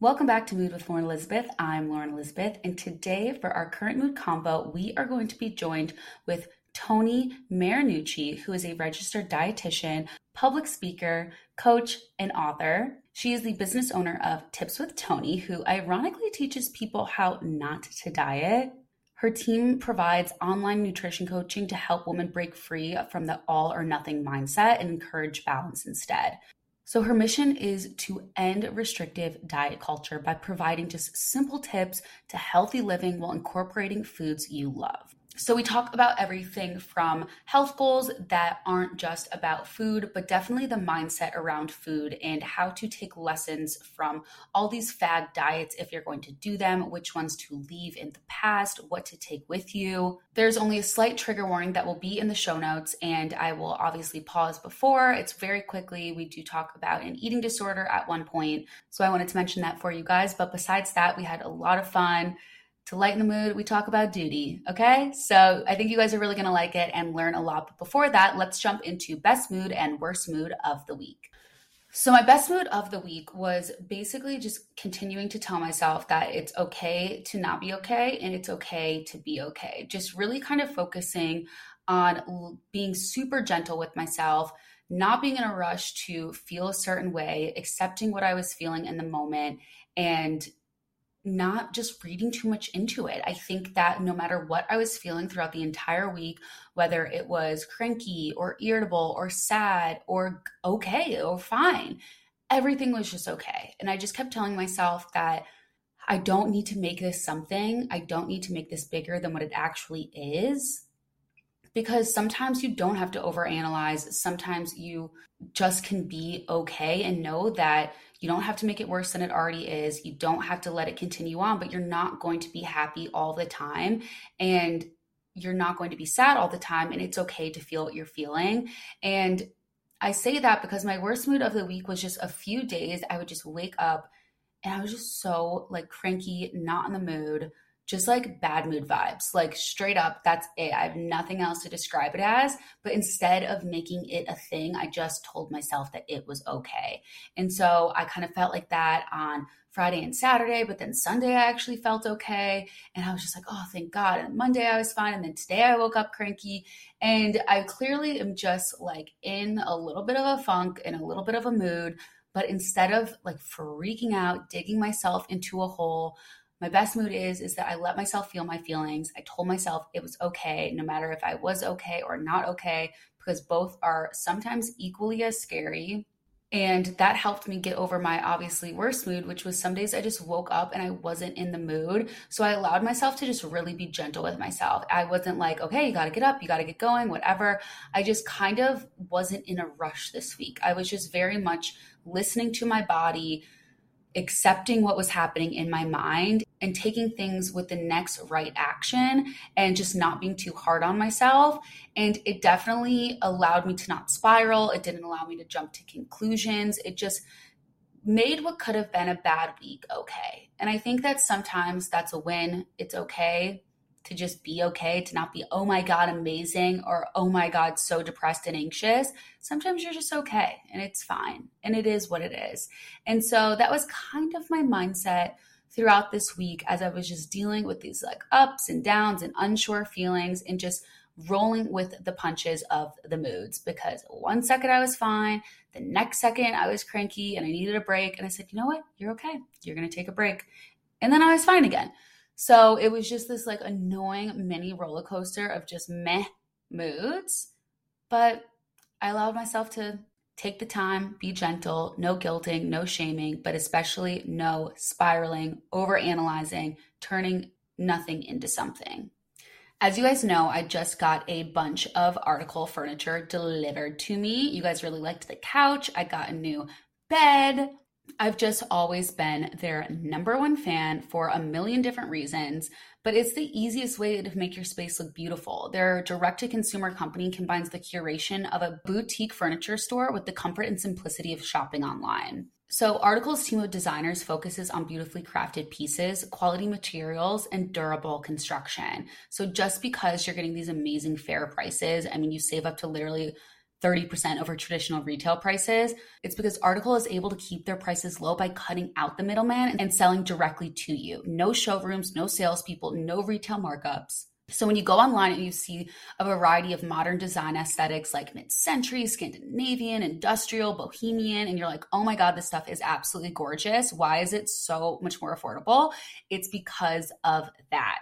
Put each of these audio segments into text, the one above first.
Welcome back to Mood with Lauren Elizabeth. I'm Lauren Elizabeth, and today for our current mood combo, we are going to be joined with Toni Marinucci, who is a registered dietitian, public speaker, coach, and author. She is the business owner of Tips with Toni, who ironically teaches people how not to diet. Her team provides online nutrition coaching to help women break free from the all or nothing mindset and encourage balance instead. So, her mission is to end restrictive diet culture by providing just simple tips to healthy living while incorporating foods you love. So, we talk about everything from health goals that aren't just about food, but definitely the mindset around food and how to take lessons from all these fad diets if you're going to do them, which ones to leave in the past, what to take with you. There's only a slight trigger warning that will be in the show notes, and I will obviously pause before. It's very quickly. We do talk about an eating disorder at one point. So, I wanted to mention that for you guys. But besides that, we had a lot of fun to lighten the mood, we talk about duty. Okay. So I think you guys are really going to like it and learn a lot. But before that, let's jump into best mood and worst mood of the week. So, my best mood of the week was basically just continuing to tell myself that it's okay to not be okay and it's okay to be okay. Just really kind of focusing on being super gentle with myself, not being in a rush to feel a certain way, accepting what I was feeling in the moment, and not just reading too much into it. I think that no matter what I was feeling throughout the entire week, whether it was cranky or irritable or sad or okay or fine, everything was just okay. And I just kept telling myself that I don't need to make this something, I don't need to make this bigger than what it actually is. Because sometimes you don't have to overanalyze. Sometimes you just can be okay and know that you don't have to make it worse than it already is. You don't have to let it continue on, but you're not going to be happy all the time. And you're not going to be sad all the time. And it's okay to feel what you're feeling. And I say that because my worst mood of the week was just a few days. I would just wake up and I was just so like cranky, not in the mood just like bad mood vibes. Like straight up, that's it. I have nothing else to describe it as. But instead of making it a thing, I just told myself that it was okay. And so I kind of felt like that on Friday and Saturday, but then Sunday I actually felt okay. And I was just like, oh, thank God. And Monday I was fine. And then today I woke up cranky. And I clearly am just like in a little bit of a funk, in a little bit of a mood. But instead of like freaking out, digging myself into a hole, my best mood is is that I let myself feel my feelings. I told myself it was okay, no matter if I was okay or not okay, because both are sometimes equally as scary. And that helped me get over my obviously worst mood, which was some days I just woke up and I wasn't in the mood. So I allowed myself to just really be gentle with myself. I wasn't like, okay, you got to get up, you got to get going, whatever. I just kind of wasn't in a rush this week. I was just very much listening to my body, accepting what was happening in my mind and taking things with the next right action and just not being too hard on myself. And it definitely allowed me to not spiral. It didn't allow me to jump to conclusions. It just made what could have been a bad week okay. And I think that sometimes that's a win. It's okay to just be okay, to not be, oh my God, amazing, or oh my God, so depressed and anxious. Sometimes you're just okay and it's fine and it is what it is. And so that was kind of my mindset throughout this week as I was just dealing with these like ups and downs and unsure feelings and just rolling with the punches of the moods because one second I was fine, the next second I was cranky and I needed a break. And I said, you know what? You're okay. You're going to take a break. And then I was fine again. So it was just this like annoying mini roller coaster of just meh moods. But I allowed myself to take the time, be gentle, no guilting, no shaming, but especially no spiraling, over analyzing, turning nothing into something. As you guys know, I just got a bunch of article furniture delivered to me. You guys really liked the couch. I got a new bed. I've just always been their number one fan for a million different reasons, but it's the easiest way to make your space look beautiful. Their direct to consumer company combines the curation of a boutique furniture store with the comfort and simplicity of shopping online. So, Article's team of designers focuses on beautifully crafted pieces, quality materials, and durable construction. So, just because you're getting these amazing fair prices, I mean, you save up to literally 30% over traditional retail prices. It's because Article is able to keep their prices low by cutting out the middleman and selling directly to you. No showrooms, no salespeople, no retail markups. So when you go online and you see a variety of modern design aesthetics like mid-century, Scandinavian, industrial, bohemian, and you're like, oh my God, this stuff is absolutely gorgeous. Why is it so much more affordable? It's because of that.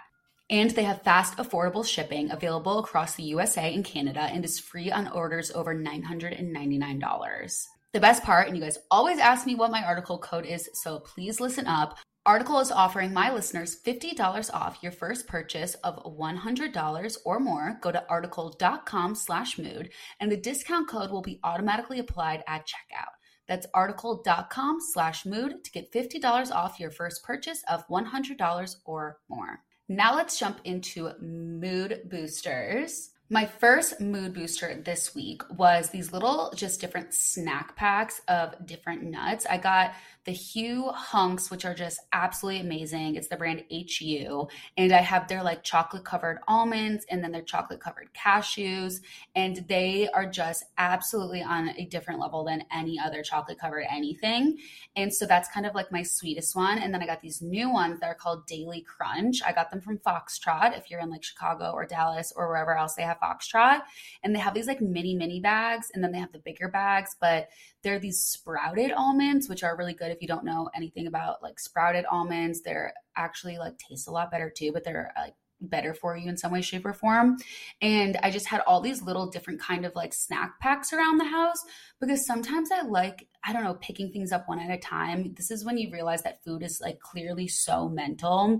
And they have fast, affordable shipping available across the USA and Canada and is free on orders over $999. The best part, and you guys always ask me what my article code is, so please listen up. Article is offering my listeners $50 off your first purchase of $100 or more. Go to article.com slash mood, and the discount code will be automatically applied at checkout. That's article.com slash mood to get $50 off your first purchase of $100 or more. Now let's jump into mood boosters. My first mood booster this week was these little, just different snack packs of different nuts. I got the Hu Hunks, which are just absolutely amazing. It's the brand HU. And I have their like chocolate covered almonds and then their chocolate covered cashews. And they are just absolutely on a different level than any other chocolate covered anything. And so that's kind of like my sweetest one. And then I got these new ones that are called Daily Crunch. I got them from Foxtrot if you're in like Chicago or Dallas or wherever else they have Foxtrot. And they have these like mini, mini bags and then they have the bigger bags. But they're these sprouted almonds, which are really good if you don't know anything about like sprouted almonds. They're actually like taste a lot better too, but they're like better for you in some way shape or form and i just had all these little different kind of like snack packs around the house because sometimes i like i don't know picking things up one at a time this is when you realize that food is like clearly so mental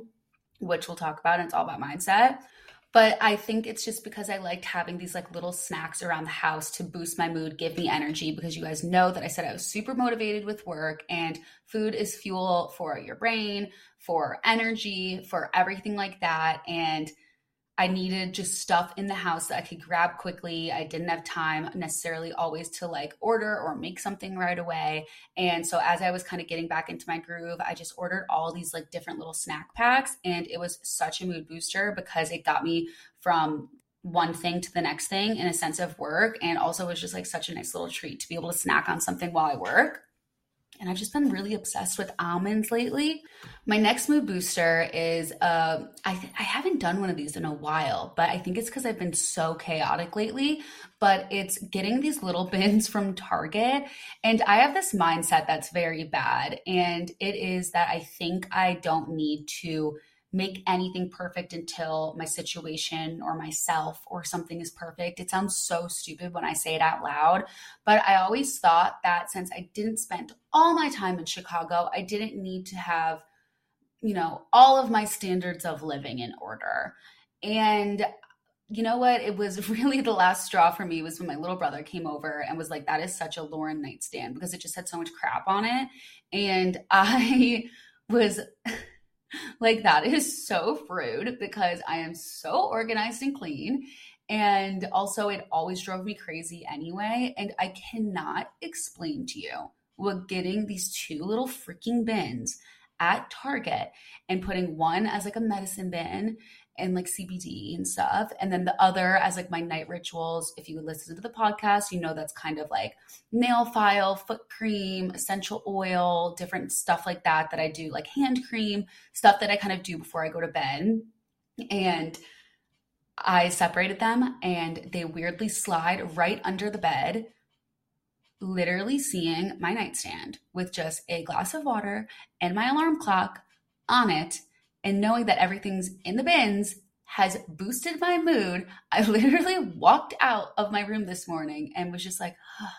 which we'll talk about and it's all about mindset but I think it's just because I liked having these like little snacks around the house to boost my mood, give me energy. Because you guys know that I said I was super motivated with work, and food is fuel for your brain, for energy, for everything like that. And I needed just stuff in the house that I could grab quickly. I didn't have time necessarily always to like order or make something right away. And so as I was kind of getting back into my groove, I just ordered all these like different little snack packs and it was such a mood booster because it got me from one thing to the next thing in a sense of work and also was just like such a nice little treat to be able to snack on something while I work and I've just been really obsessed with almonds lately. My next mood booster is uh, I th- I haven't done one of these in a while, but I think it's because I've been so chaotic lately. But it's getting these little bins from Target, and I have this mindset that's very bad, and it is that I think I don't need to make anything perfect until my situation or myself or something is perfect. It sounds so stupid when I say it out loud, but I always thought that since I didn't spend all my time in Chicago, I didn't need to have, you know, all of my standards of living in order. And you know what? It was really the last straw for me was when my little brother came over and was like, that is such a Lauren nightstand because it just had so much crap on it. And I was like that is so rude because I am so organized and clean. And also, it always drove me crazy anyway. And I cannot explain to you what getting these two little freaking bins at Target and putting one as like a medicine bin and like CBD and stuff. And then the other as like my night rituals. If you listen to the podcast, you know that's kind of like nail file, foot cream, essential oil, different stuff like that that I do, like hand cream, stuff that I kind of do before I go to bed. And I separated them and they weirdly slide right under the bed. Literally seeing my nightstand with just a glass of water and my alarm clock on it and knowing that everything's in the bins has boosted my mood. I literally walked out of my room this morning and was just like, oh,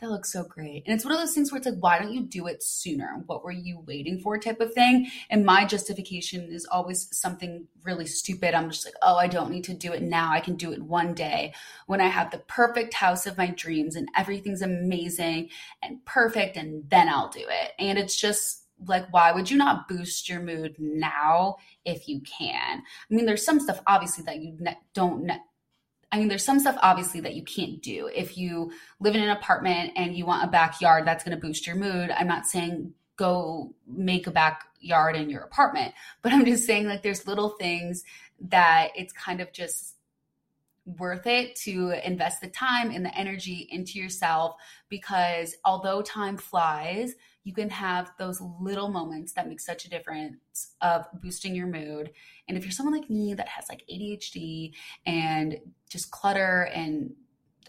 that looks so great. And it's one of those things where it's like, why don't you do it sooner? What were you waiting for, type of thing? And my justification is always something really stupid. I'm just like, oh, I don't need to do it now. I can do it one day when I have the perfect house of my dreams and everything's amazing and perfect, and then I'll do it. And it's just, like why would you not boost your mood now if you can i mean there's some stuff obviously that you ne- don't ne- I mean, there's some stuff obviously that you can't do. If you live in an apartment and you want a backyard, that's going to boost your mood. I'm not saying go make a backyard in your apartment, but I'm just saying like there's little things that it's kind of just worth it to invest the time and the energy into yourself because although time flies, you can have those little moments that make such a difference of boosting your mood. And if you're someone like me that has like ADHD and just clutter and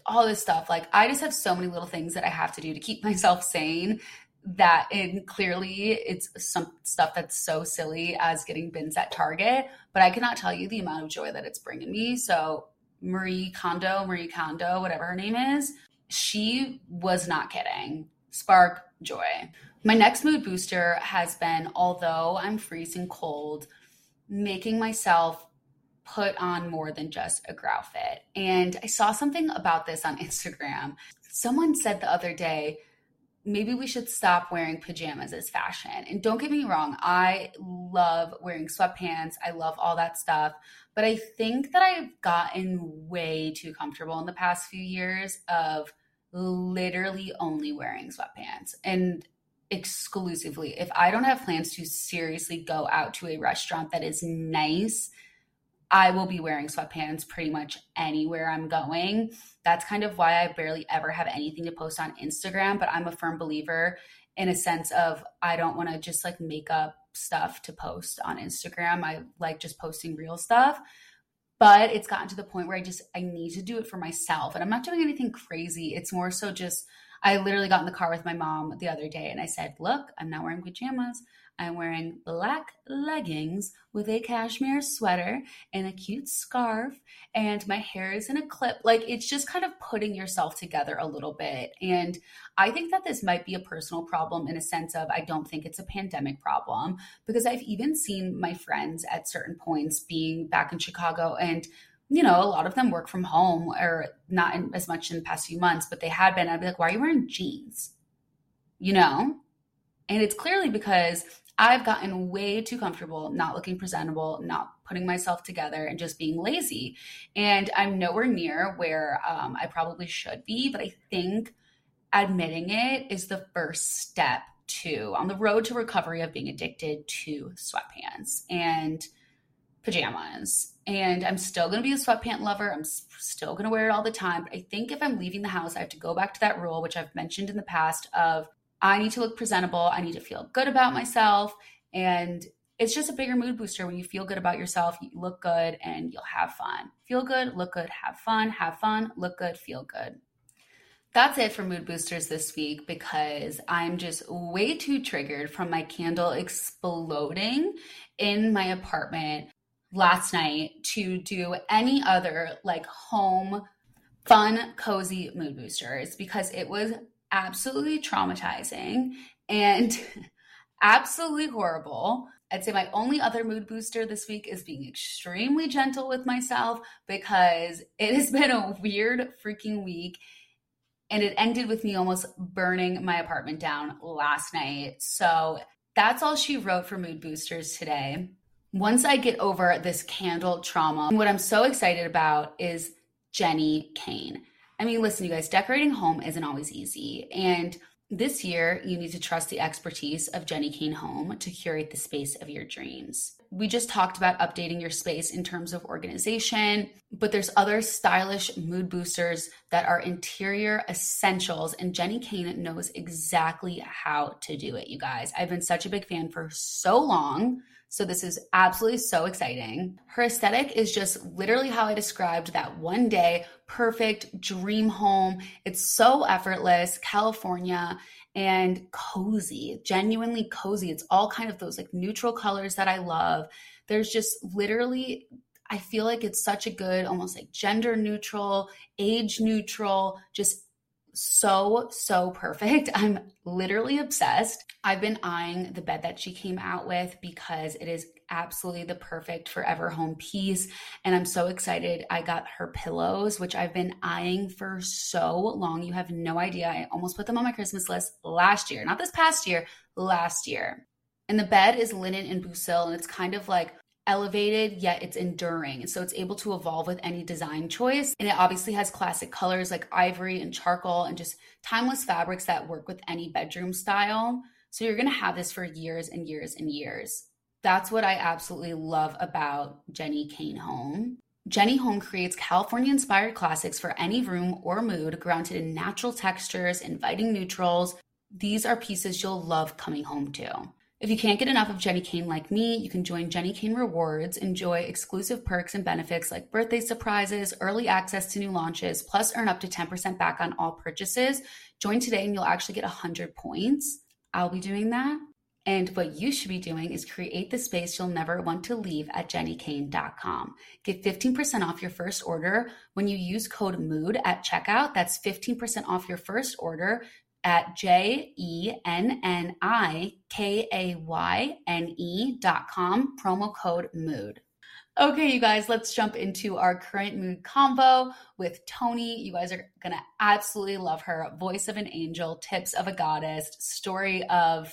all this stuff, like I just have so many little things that I have to do to keep myself sane that and clearly it's some stuff that's so silly as getting bins at Target, but I cannot tell you the amount of joy that it's bringing me. So Marie Kondo, Marie Kondo, whatever her name is, she was not kidding. Spark joy. My next mood booster has been although I'm freezing cold, making myself put on more than just a grow fit. And I saw something about this on Instagram. Someone said the other day, maybe we should stop wearing pajamas as fashion. And don't get me wrong, I love wearing sweatpants. I love all that stuff. But I think that I've gotten way too comfortable in the past few years of literally only wearing sweatpants and exclusively. If I don't have plans to seriously go out to a restaurant that is nice, I will be wearing sweatpants pretty much anywhere I'm going. That's kind of why I barely ever have anything to post on Instagram, but I'm a firm believer in a sense of I don't want to just like make up stuff to post on Instagram. I like just posting real stuff. But it's gotten to the point where I just I need to do it for myself. And I'm not doing anything crazy. It's more so just I literally got in the car with my mom the other day and I said, "Look, I'm not wearing pajamas. I'm wearing black leggings with a cashmere sweater and a cute scarf, and my hair is in a clip. Like it's just kind of putting yourself together a little bit. And I think that this might be a personal problem in a sense of I don't think it's a pandemic problem because I've even seen my friends at certain points being back in Chicago and you know, a lot of them work from home or not in, as much in the past few months, but they had been. I'd be like, why are you wearing jeans? You know? And it's clearly because I've gotten way too comfortable not looking presentable, not putting myself together, and just being lazy. And I'm nowhere near where um, I probably should be, but I think admitting it is the first step to on the road to recovery of being addicted to sweatpants and pajamas. And I'm still going to be a sweatpant lover. I'm still going to wear it all the time. But I think if I'm leaving the house, I have to go back to that rule, which I've mentioned in the past of I need to look presentable. I need to feel good about myself. And it's just a bigger mood booster when you feel good about yourself, you look good, and you'll have fun. Feel good, look good, have fun, have fun, look good, feel good. That's it for mood boosters this week because I'm just way too triggered from my candle exploding in my apartment last night to do any other like home fun, cozy mood boosters because it was absolutely traumatizing and absolutely horrible. I'd say my only other mood booster this week is being extremely gentle with myself because it has been a weird freaking week. And it ended with me almost burning my apartment down last night. So that's all she wrote for mood boosters today. Once I get over this candle trauma, what I'm so excited about is Jenni Kayne. I mean, listen, you guys, decorating home isn't always easy. And this year, you need to trust the expertise of Jenni Kayne Home to curate the space of your dreams. We just talked about updating your space in terms of organization, but there's other stylish mood boosters that are interior essentials, and Jenni Kayne knows exactly how to do it, you guys. I've been such a big fan for so long. So this is absolutely so exciting. Her aesthetic is just literally how I described that one day perfect dream home. It's so effortless, California and cozy, genuinely cozy. It's all kind of those like neutral colors that I love. There's just literally I feel like it's such a good almost like gender neutral, age neutral, just so, so perfect. I'm literally obsessed. I've been eyeing the bed that she came out with because it is absolutely the perfect forever home piece. And I'm so excited. I got her pillows, which I've been eyeing for so long. You have no idea. I almost put them on my Christmas list last year, not this past year, last year. And the bed is linen and bouclé, and it's kind of like elevated yet it's enduring. So it's able to evolve with any design choice. And it obviously has classic colors like ivory and charcoal and just timeless fabrics that work with any bedroom style. So you're going to have this for years and years and years. That's what i absolutely love about jenni kayne home. Jenni Home creates California inspired classics for any room or mood, grounded in natural textures, inviting neutrals. These are pieces you'll love coming home to. If you can't get enough of Jenni Kayne like me, you can join Jenni Kayne Rewards, enjoy exclusive perks and benefits like birthday surprises, early access to new launches, plus earn up to 10% back on all purchases. Join today and you'll actually get 100 points. I'll be doing that. And what you should be doing is create the space you'll never want to leave at jennikayne.com. Get 15% off your first order when you use code MOOD at checkout. That's 15% off your first order at J E N N I K A Y N E dot com, promo code MOOD. Okay, you guys, let's jump into our current mood combo with Toni. You guys are gonna absolutely love her. Voice of an angel, tips of a goddess, story of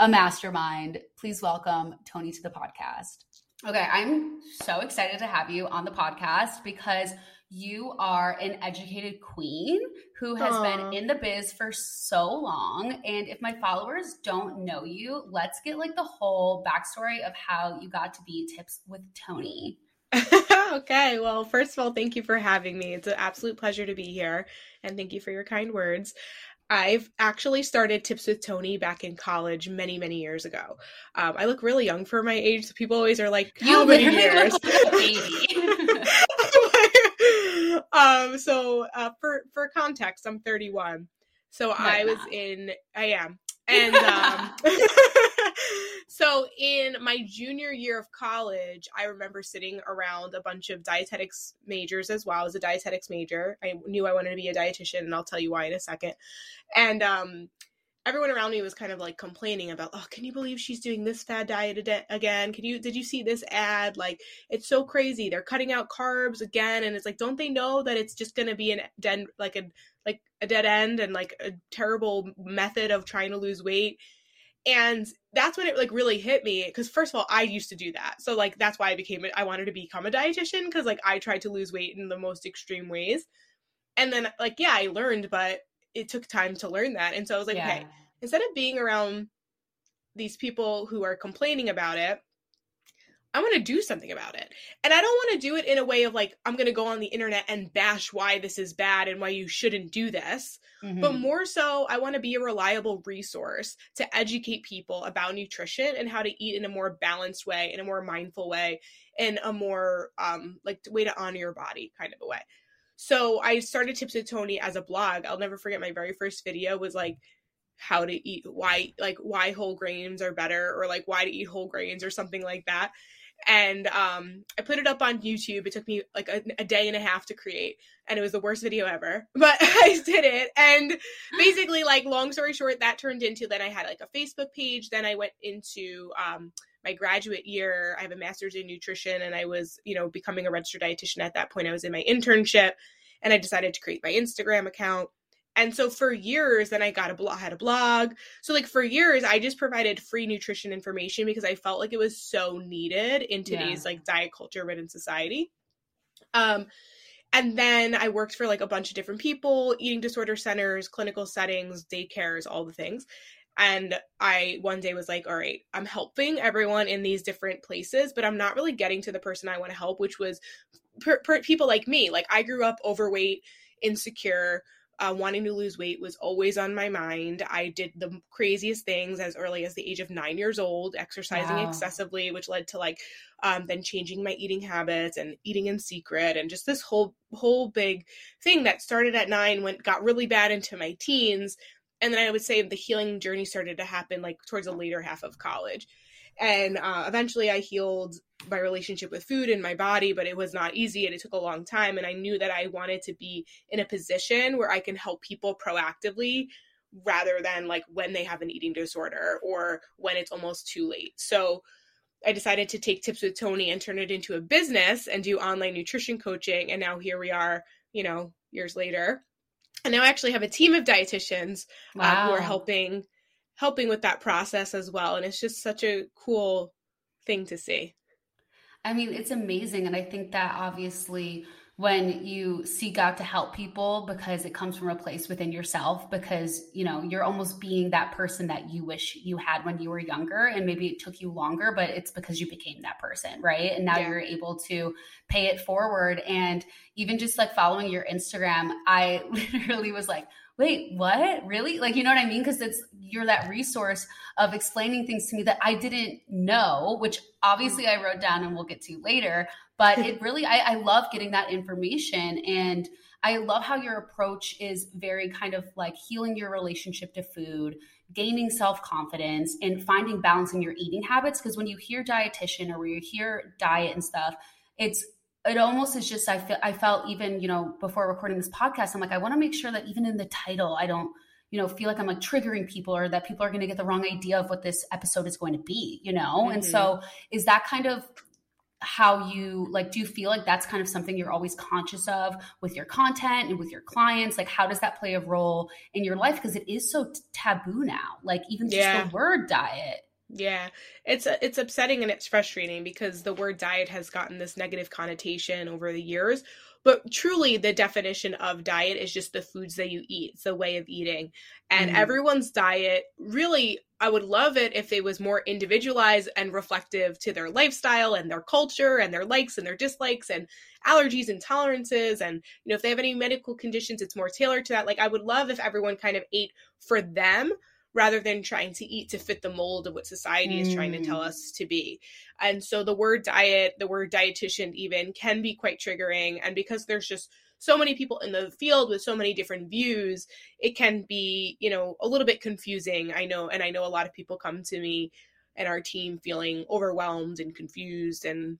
a mastermind. Please welcome Toni to the podcast. Okay, I'm so excited to have you on the podcast because you are an educated queen who has Aww. been in the biz for so long. And if my followers don't know you, let's get like the whole backstory of how you got to be Tips with Toni. okay. Well, first of all, thank you for having me. It's an absolute pleasure to be here. And thank you for your kind words. I've actually started Tips with Toni back in college many, many years ago. Um, I look really young for my age. So people always are like, "How you many years?" Um, so uh, for for context, I'm 31. So I was in. I am, and um, so in my junior year of college, I remember sitting around a bunch of dietetics majors as well. as a dietetics major. I knew I wanted to be a dietitian, and I'll tell you why in a second. And um, everyone around me was kind of like complaining about, oh, can you believe she's doing this fad diet ad- again? Can you did you see this ad? Like it's so crazy. They're cutting out carbs again, and it's like, don't they know that it's just going to be an dead like a like a dead end and like a terrible method of trying to lose weight? And that's when it like really hit me because first of all, I used to do that, so like that's why I became I wanted to become a dietitian because like I tried to lose weight in the most extreme ways, and then like yeah, I learned, but it took time to learn that. And so I was like, yeah. okay, instead of being around these people who are complaining about it, I want to do something about it. And I don't want to do it in a way of like, I'm going to go on the internet and bash why this is bad and why you shouldn't do this. Mm-hmm. But more so, I want to be a reliable resource to educate people about nutrition and how to eat in a more balanced way, in a more mindful way, in a more um, like way to honor your body kind of a way. So I started Tips with Toni as a blog. I'll never forget my very first video was like how to eat why like why whole grains are better or like why to eat whole grains or something like that. And um I put it up on YouTube. It took me like a, a day and a half to create and it was the worst video ever. But I did it. And basically like long story short that turned into then I had like a Facebook page, then I went into um my graduate year, I have a master's in nutrition and I was, you know, becoming a registered dietitian at that point. I was in my internship and I decided to create my Instagram account. And so for years, then I got a blog, had a blog. So like for years, I just provided free nutrition information because I felt like it was so needed in today's yeah. like diet culture ridden society. Um, and then I worked for like a bunch of different people, eating disorder centers, clinical settings, daycares, all the things and i one day was like all right i'm helping everyone in these different places but i'm not really getting to the person i want to help which was per, per, people like me like i grew up overweight insecure uh, wanting to lose weight was always on my mind. I did the craziest things as early as the age of nine years old, exercising wow. excessively, which led to like um, then changing my eating habits and eating in secret, and just this whole whole big thing that started at nine went got really bad into my teens, and then I would say the healing journey started to happen like towards the later half of college. And uh, eventually I healed my relationship with food and my body, but it was not easy and it took a long time. And I knew that I wanted to be in a position where I can help people proactively rather than like when they have an eating disorder or when it's almost too late. So I decided to take tips with Toni and turn it into a business and do online nutrition coaching. And now here we are, you know, years later and now I actually have a team of dietitians wow. uh, who are helping helping with that process as well and it's just such a cool thing to see i mean it's amazing and i think that obviously when you seek out to help people because it comes from a place within yourself because you know you're almost being that person that you wish you had when you were younger and maybe it took you longer but it's because you became that person right and now yeah. you're able to pay it forward and even just like following your instagram i literally was like wait, what? Really? Like, you know what I mean? Because it's you're that resource of explaining things to me that I didn't know, which obviously mm-hmm. I wrote down and we'll get to later. But it really, I, I love getting that information. And I love how your approach is very kind of like healing your relationship to food, gaining self confidence, and finding balance in your eating habits. Because when you hear dietitian or when you hear diet and stuff, it's it almost is just I feel I felt even you know before recording this podcast I'm like I want to make sure that even in the title I don't you know feel like I'm like triggering people or that people are going to get the wrong idea of what this episode is going to be you know mm-hmm. and so mm-hmm. is that kind of how you like do you feel like that's kind of something you're always conscious of with your content and with your clients like how does that play a role in your life because it is so t- taboo now like even just yeah. the word diet yeah, it's it's upsetting and it's frustrating because the word diet has gotten this negative connotation over the years. But truly, the definition of diet is just the foods that you eat. It's the way of eating, and mm. everyone's diet really. I would love it if it was more individualized and reflective to their lifestyle and their culture and their likes and their dislikes and allergies and tolerances and you know if they have any medical conditions it's more tailored to that like i would love if everyone kind of ate for them rather than trying to eat to fit the mold of what society is trying to tell mm. us to be. And so the word diet, the word dietitian even can be quite triggering. And because there's just so many people in the field with so many different views, it can be, you know, a little bit confusing. I know, and I know a lot of people come to me and our team feeling overwhelmed and confused and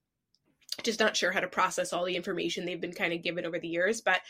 just not sure how to process all the information they've been kind of given over the years. But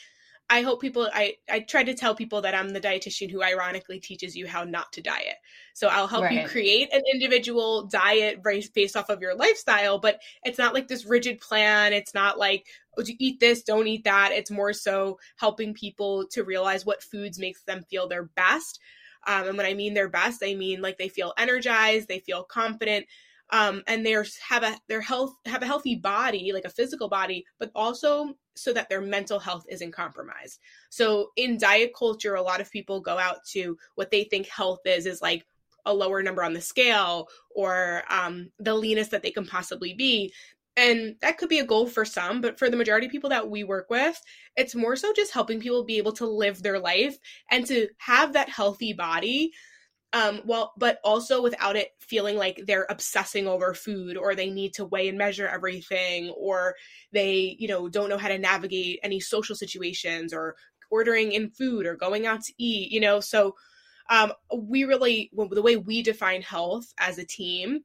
I hope people I I try to tell people that I'm the dietitian who ironically teaches you how not to diet. So I'll help right. you create an individual diet based off of your lifestyle, but it's not like this rigid plan. It's not like oh, eat this, don't eat that. It's more so helping people to realize what foods makes them feel their best. Um, and when I mean their best, I mean like they feel energized, they feel confident, um, and they're have a their health have a healthy body, like a physical body, but also so that their mental health isn't compromised. So in diet culture, a lot of people go out to what they think health is is like a lower number on the scale or um, the leanest that they can possibly be. And that could be a goal for some, but for the majority of people that we work with, it's more so just helping people be able to live their life and to have that healthy body um well but also without it feeling like they're obsessing over food or they need to weigh and measure everything or they you know don't know how to navigate any social situations or ordering in food or going out to eat you know so um we really well, the way we define health as a team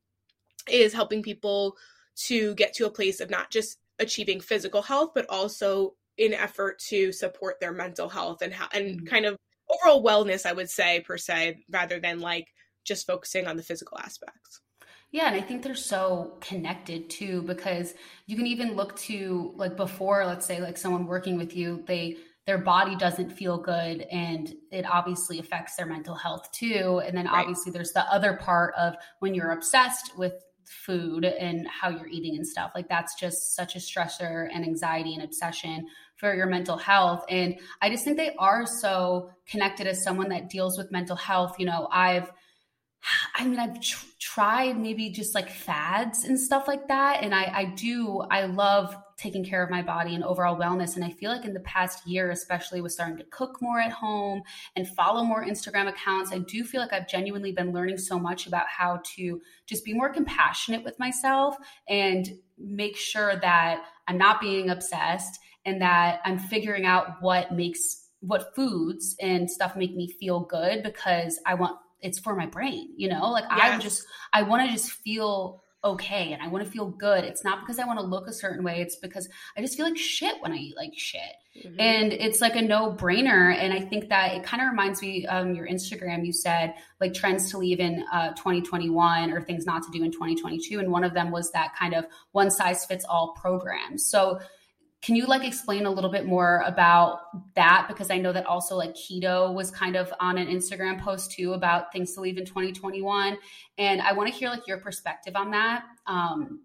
is helping people to get to a place of not just achieving physical health but also in effort to support their mental health and how and mm-hmm. kind of overall wellness, I would say, per se, rather than like just focusing on the physical aspects. Yeah, and I think they're so connected too because you can even look to like before, let's say like someone working with you, they their body doesn't feel good and it obviously affects their mental health too. And then right. obviously there's the other part of when you're obsessed with food and how you're eating and stuff. Like that's just such a stressor and anxiety and obsession for your mental health. And I just think they are so connected as someone that deals with mental health. You know, I've, I mean, I've tr- tried maybe just like fads and stuff like that. And I, I do, I love taking care of my body and overall wellness. And I feel like in the past year, especially with starting to cook more at home and follow more Instagram accounts, I do feel like I've genuinely been learning so much about how to just be more compassionate with myself and make sure that I'm not being obsessed and that I'm figuring out what makes what foods and stuff make me feel good because I want it's for my brain, you know? Like yes. I just I want to just feel okay and I want to feel good. It's not because I want to look a certain way, it's because I just feel like shit when I eat like shit. Mm-hmm. And it's like a no-brainer and I think that it kind of reminds me um your Instagram you said like trends to leave in uh 2021 or things not to do in 2022 and one of them was that kind of one size fits all program. So can you like explain a little bit more about that? Because I know that also like keto was kind of on an Instagram post too about things to leave in 2021. And I want to hear like your perspective on that. Um,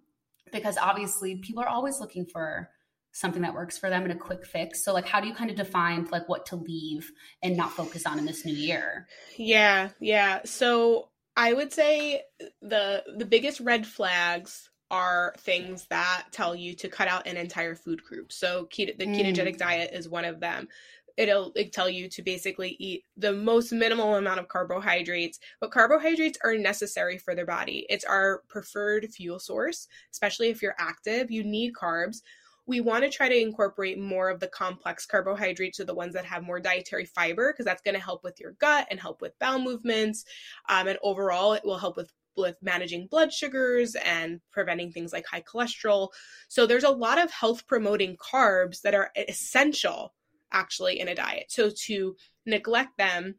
because obviously people are always looking for something that works for them and a quick fix. So like how do you kind of define like what to leave and not focus on in this new year? Yeah, yeah. So I would say the the biggest red flags are things that tell you to cut out an entire food group. So keto, the mm. ketogenic diet is one of them. It'll, it'll tell you to basically eat the most minimal amount of carbohydrates, but carbohydrates are necessary for their body. It's our preferred fuel source, especially if you're active. You need carbs we want to try to incorporate more of the complex carbohydrates or the ones that have more dietary fiber because that's going to help with your gut and help with bowel movements um, and overall it will help with with managing blood sugars and preventing things like high cholesterol. So there's a lot of health promoting carbs that are essential actually in a diet. So to neglect them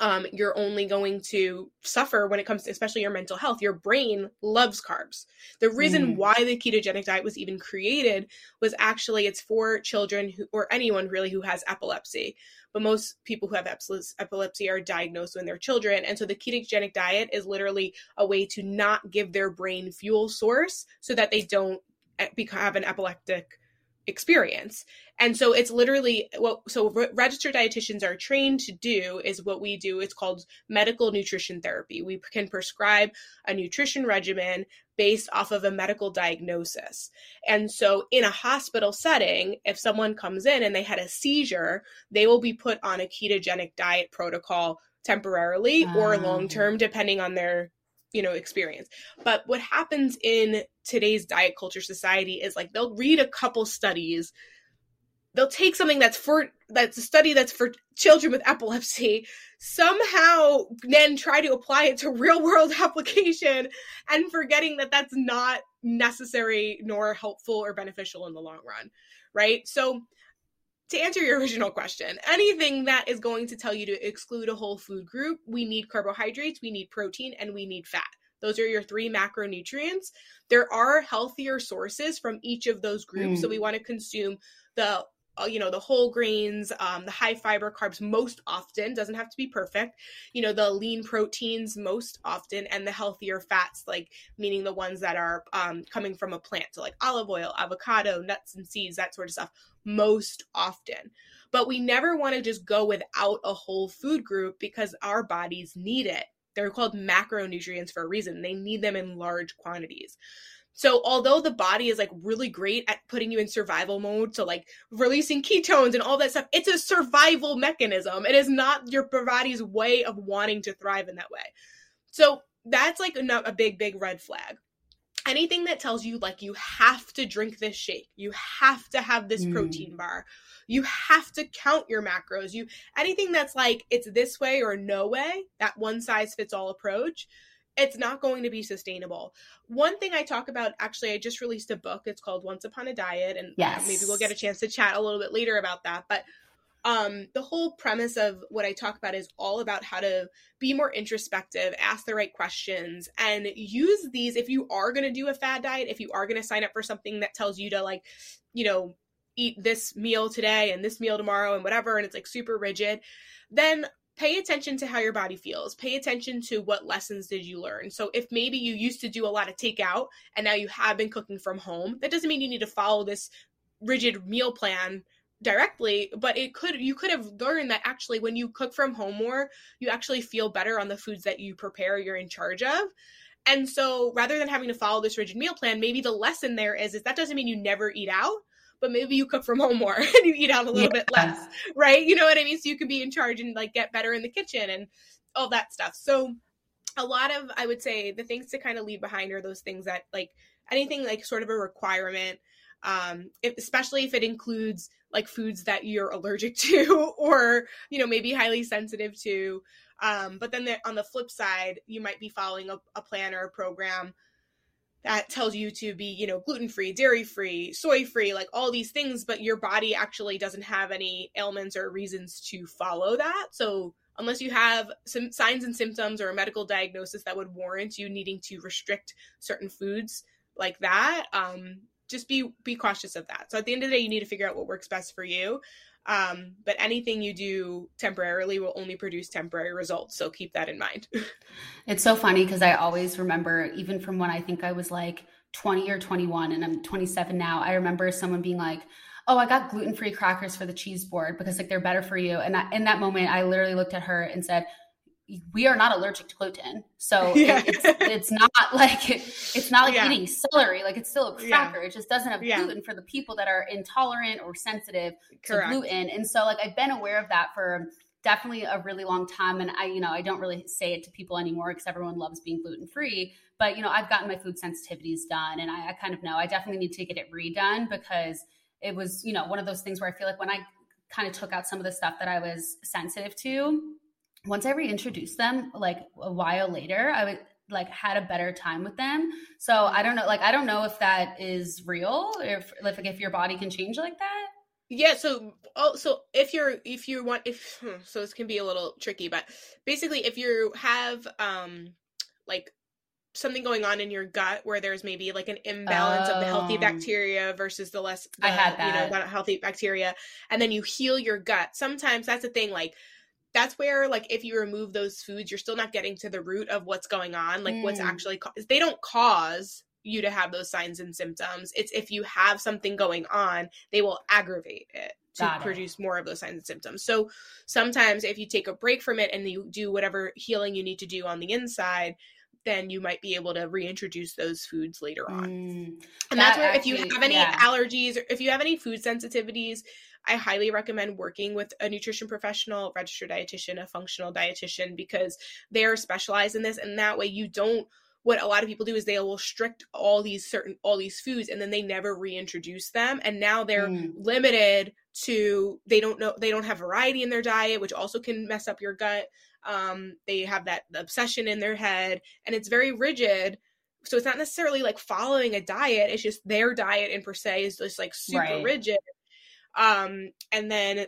um, you're only going to suffer when it comes to especially your mental health. Your brain loves carbs. The reason mm. why the ketogenic diet was even created was actually it's for children who, or anyone really who has epilepsy. But most people who have epilepsy are diagnosed when they're children. And so the ketogenic diet is literally a way to not give their brain fuel source so that they don't eh, have an epileptic experience. And so it's literally what so re- registered dietitians are trained to do is what we do. It's called medical nutrition therapy. We can prescribe a nutrition regimen based off of a medical diagnosis. And so in a hospital setting, if someone comes in and they had a seizure, they will be put on a ketogenic diet protocol temporarily um. or long term depending on their you know experience. But what happens in today's diet culture society is like they'll read a couple studies. They'll take something that's for that's a study that's for children with epilepsy somehow then try to apply it to real world application and forgetting that that's not necessary nor helpful or beneficial in the long run right? So to answer your original question, anything that is going to tell you to exclude a whole food group, we need carbohydrates, we need protein, and we need fat. Those are your three macronutrients. There are healthier sources from each of those groups. Mm. So we want to consume the you know the whole grains um, the high fiber carbs most often doesn't have to be perfect you know the lean proteins most often and the healthier fats like meaning the ones that are um, coming from a plant. So like olive oil avocado nuts and seeds that sort of stuff most often. But we never want to just go without a whole food group because our bodies need it. They're called macronutrients for a reason. They need them in large quantities so although the body is like really great at putting you in survival mode, so like releasing ketones and all that stuff, it's a survival mechanism. It is not your body's way of wanting to thrive in that way. So that's like a, a big, big red flag. Anything that tells you like you have to drink this shake, you have to have this mm. protein bar, you have to count your macros, you anything that's like it's this way or no way, that one size fits all approach it's not going to be sustainable. One thing I talk about, actually, I just released a book. It's called Once Upon a Diet, and yes. maybe we'll get a chance to chat a little bit later about that. But um, the whole premise of what I talk about is all about how to be more introspective, ask the right questions, and use these. If you are going to do a fad diet, if you are going to sign up for something that tells you to, like, you know, eat this meal today and this meal tomorrow and whatever, and it's like super rigid, then pay attention to how your body feels. Pay attention to what lessons did you learn. So if maybe you used to do a lot of takeout and now you have been cooking from home that doesn't mean you need to follow this rigid meal plan directly but it could you could have learned that actually when you cook from home more you actually feel better on the foods that you prepare you're in charge of. And so rather than having to follow this rigid meal plan maybe the lesson there is is that doesn't mean you never eat out but maybe you cook from home more and you eat out a little yeah. bit less, right? You know what I mean? So you can be in charge and like get better in the kitchen and all that stuff. So a lot of I would say the things to kind of leave behind are those things that like anything like sort of a requirement um if, especially if it includes like foods that you're allergic to or you know maybe highly sensitive to um but then the, on the flip side you might be following a, a plan or a program that tells you to be, you know, gluten free, dairy free, soy free, like all these things, but your body actually doesn't have any ailments or reasons to follow that. So, unless you have some signs and symptoms or a medical diagnosis that would warrant you needing to restrict certain foods like that, um, just be be cautious of that. So at the end of the day, you need to figure out what works best for you. Um, but anything you do temporarily will only produce temporary results. So keep that in mind. it's so funny because I always remember, even from when I think I was like 20 or 21 and I'm 27 now, I remember someone being like, oh, I got gluten free crackers for the cheese board because like they're better for you. And in that moment, I literally looked at her and said, we are not allergic to gluten. So yeah. it's, it's not like it, it's not like yeah. eating celery. Like it's still a cracker. Yeah. It just doesn't have gluten for the people that are intolerant or sensitive Correct. to gluten. And so like I've been aware of that for definitely a really long time. And I, you know, I don't really say it to people anymore because everyone loves being gluten free. But you know, I've gotten my food sensitivities done, and I, I kind of know I definitely need to get it redone because it was, you know, one of those things where I feel like when I kind of took out some of the stuff that I was sensitive to once I reintroduced them, like a while later, I would like had a better time with them. So I don't know, like I don't know if that is real, if like if your body can change like that. Yeah, so oh, so if you're if you want if hmm, so this can be a little tricky, but basically if you have um like something going on in your gut where there's maybe like an imbalance oh. of the healthy oh. bacteria versus the less the, I had that. you know not healthy bacteria and then you heal your gut. Sometimes that's the thing like that's where like if you remove those foods you're still not getting to the root of what's going on like mm. what's actually ca- they don't cause you to have those signs and symptoms it's if you have something going on they will aggravate it to Got produce it. more of those signs and symptoms so sometimes if you take a break from it and you do whatever healing you need to do on the inside then you might be able to reintroduce those foods later on. Mm, and that that's where actually, if you have any yeah. allergies or if you have any food sensitivities, I highly recommend working with a nutrition professional, registered dietitian, a functional dietitian, because they're specialized in this. And that way you don't what a lot of people do is they will strict all these certain all these foods and then they never reintroduce them and now they're mm. limited to they don't know they don't have variety in their diet which also can mess up your gut um they have that obsession in their head and it's very rigid so it's not necessarily like following a diet it's just their diet in per se is just like super right. rigid um and then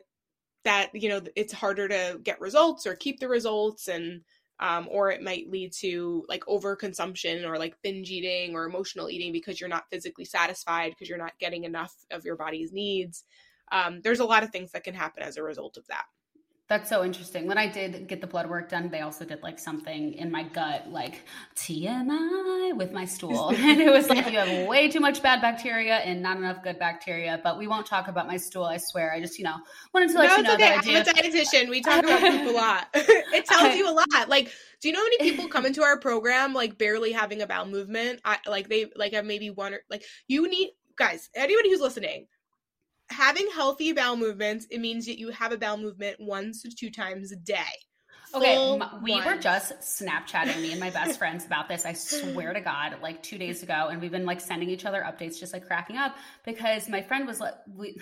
that you know it's harder to get results or keep the results and um, or it might lead to like overconsumption or like binge eating or emotional eating because you're not physically satisfied because you're not getting enough of your body's needs. Um, there's a lot of things that can happen as a result of that that's so interesting. When I did get the blood work done, they also did like something in my gut, like TMI with my stool. and it was like, you have way too much bad bacteria and not enough good bacteria. But we won't talk about my stool, I swear. I just, you know, wanted to let no, you know okay. that I do. I'm a dietitian. We talk about poop a lot. it tells you a lot. Like, do you know how many people come into our program like barely having a bowel movement? I, like they like have maybe one or like you need guys, anybody who's listening, having healthy bowel movements, it means that you have a bowel movement once to two times a day. Okay, we were just Snapchatting me and my best friends about this. I swear to God, like two days ago, and we've been like sending each other updates, just like cracking up because my friend was like, we,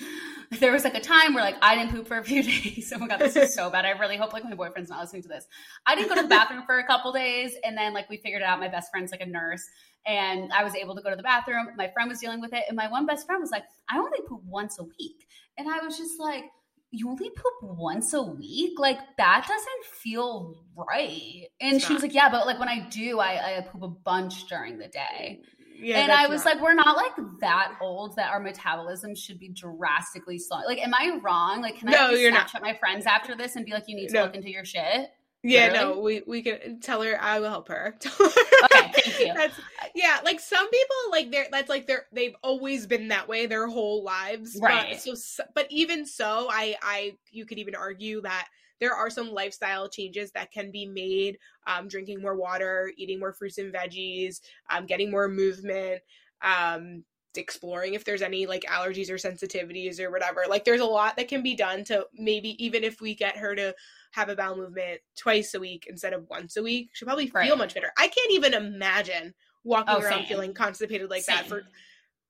there was like a time where like I didn't poop for a few days. Oh my god, this is so bad. I really hope like my boyfriend's not listening to this. I didn't go to the bathroom for a couple days, and then like we figured it out. My best friend's like a nurse, and I was able to go to the bathroom. My friend was dealing with it, and my one best friend was like, "I only poop once a week," and I was just like. You only poop once a week? Like that doesn't feel right. And it's she not. was like, Yeah, but like when I do, I, I poop a bunch during the day. Yeah, and I was like, we're not like that old that our metabolism should be drastically slow. Like, am I wrong? Like, can no, I you're Snapchat not. my friends after this and be like, you need to no. look into your shit? Yeah, Literally? no, we we can tell her. I will help her. okay, thank you. That's, yeah, like some people, like they're that's like they're they've always been that way their whole lives, right? But, so, but even so, I I you could even argue that there are some lifestyle changes that can be made um, drinking more water eating more fruits and veggies um, getting more movement um, exploring if there's any like allergies or sensitivities or whatever like there's a lot that can be done to maybe even if we get her to have a bowel movement twice a week instead of once a week she'll probably feel right. much better i can't even imagine walking oh, around same. feeling constipated like same. that for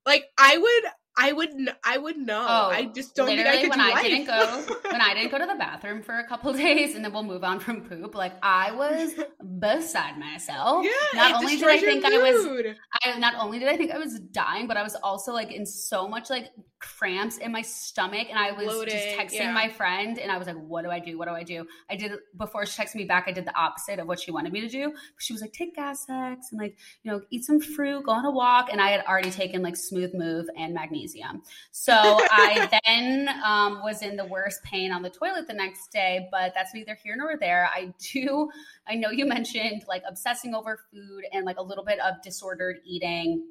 like i would I would I would know. Oh, I just don't think I could when I life. didn't go when I didn't go to the bathroom for a couple days, and then we'll move on from poop. Like I was beside myself. Yeah, not only did I think mood. I was, I not only did I think I was dying, but I was also like in so much like cramps in my stomach and I was Bloated, just texting yeah. my friend and I was like, what do I do? What do I do? I did before she texted me back, I did the opposite of what she wanted me to do. She was like, take Gas-X and like, you know, eat some fruit, go on a walk. And I had already taken like smooth move and magnesium. So I then um, was in the worst pain on the toilet the next day, but that's neither here nor there. I do, I know you mentioned like obsessing over food and like a little bit of disordered eating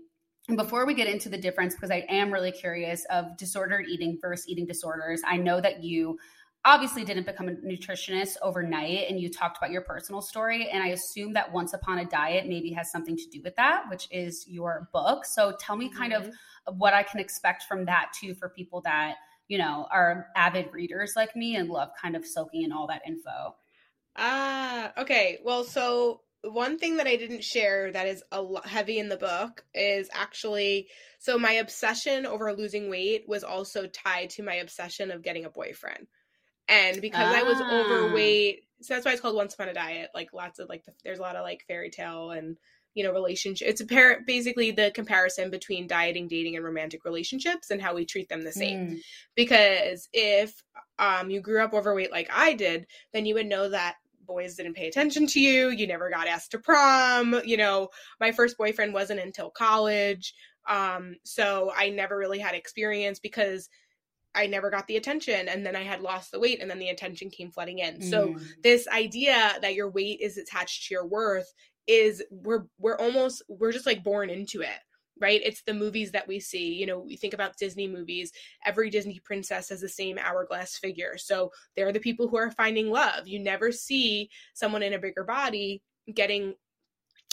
and before we get into the difference, because I am really curious of disordered eating versus eating disorders, I know that you obviously didn't become a nutritionist overnight and you talked about your personal story. And I assume that Once Upon a Diet maybe has something to do with that, which is your book. So tell me kind Mm-hmm. of what I can expect from that too for people that, you know, are avid readers like me and love kind of soaking in all that info. Ah, okay. Well, so one thing that I didn't share that is a lot heavy in the book is actually so my obsession over losing weight was also tied to my obsession of getting a boyfriend. And because I was Ah. overweight, so that's why it's called Once Upon a Diet. Like lots of like the, there's a lot of like fairy tale and you know relationship. It's a pair basically the comparison between dieting, dating, and romantic relationships and how we treat them the same Mm. because if um, you grew up overweight like I did, then you would know that boys didn't pay attention to you. You never got asked to prom. You know, my first boyfriend wasn't until college. Um, so I never really had experience because I never got the attention. And then I had lost the weight and then the attention came flooding in. So Mm. this idea that your weight is attached to your worth is we're we're almost we're just like born into it right it's the movies that we see you know we think about disney movies every disney princess has the same hourglass figure so they're the people who are finding love you never see someone in a bigger body getting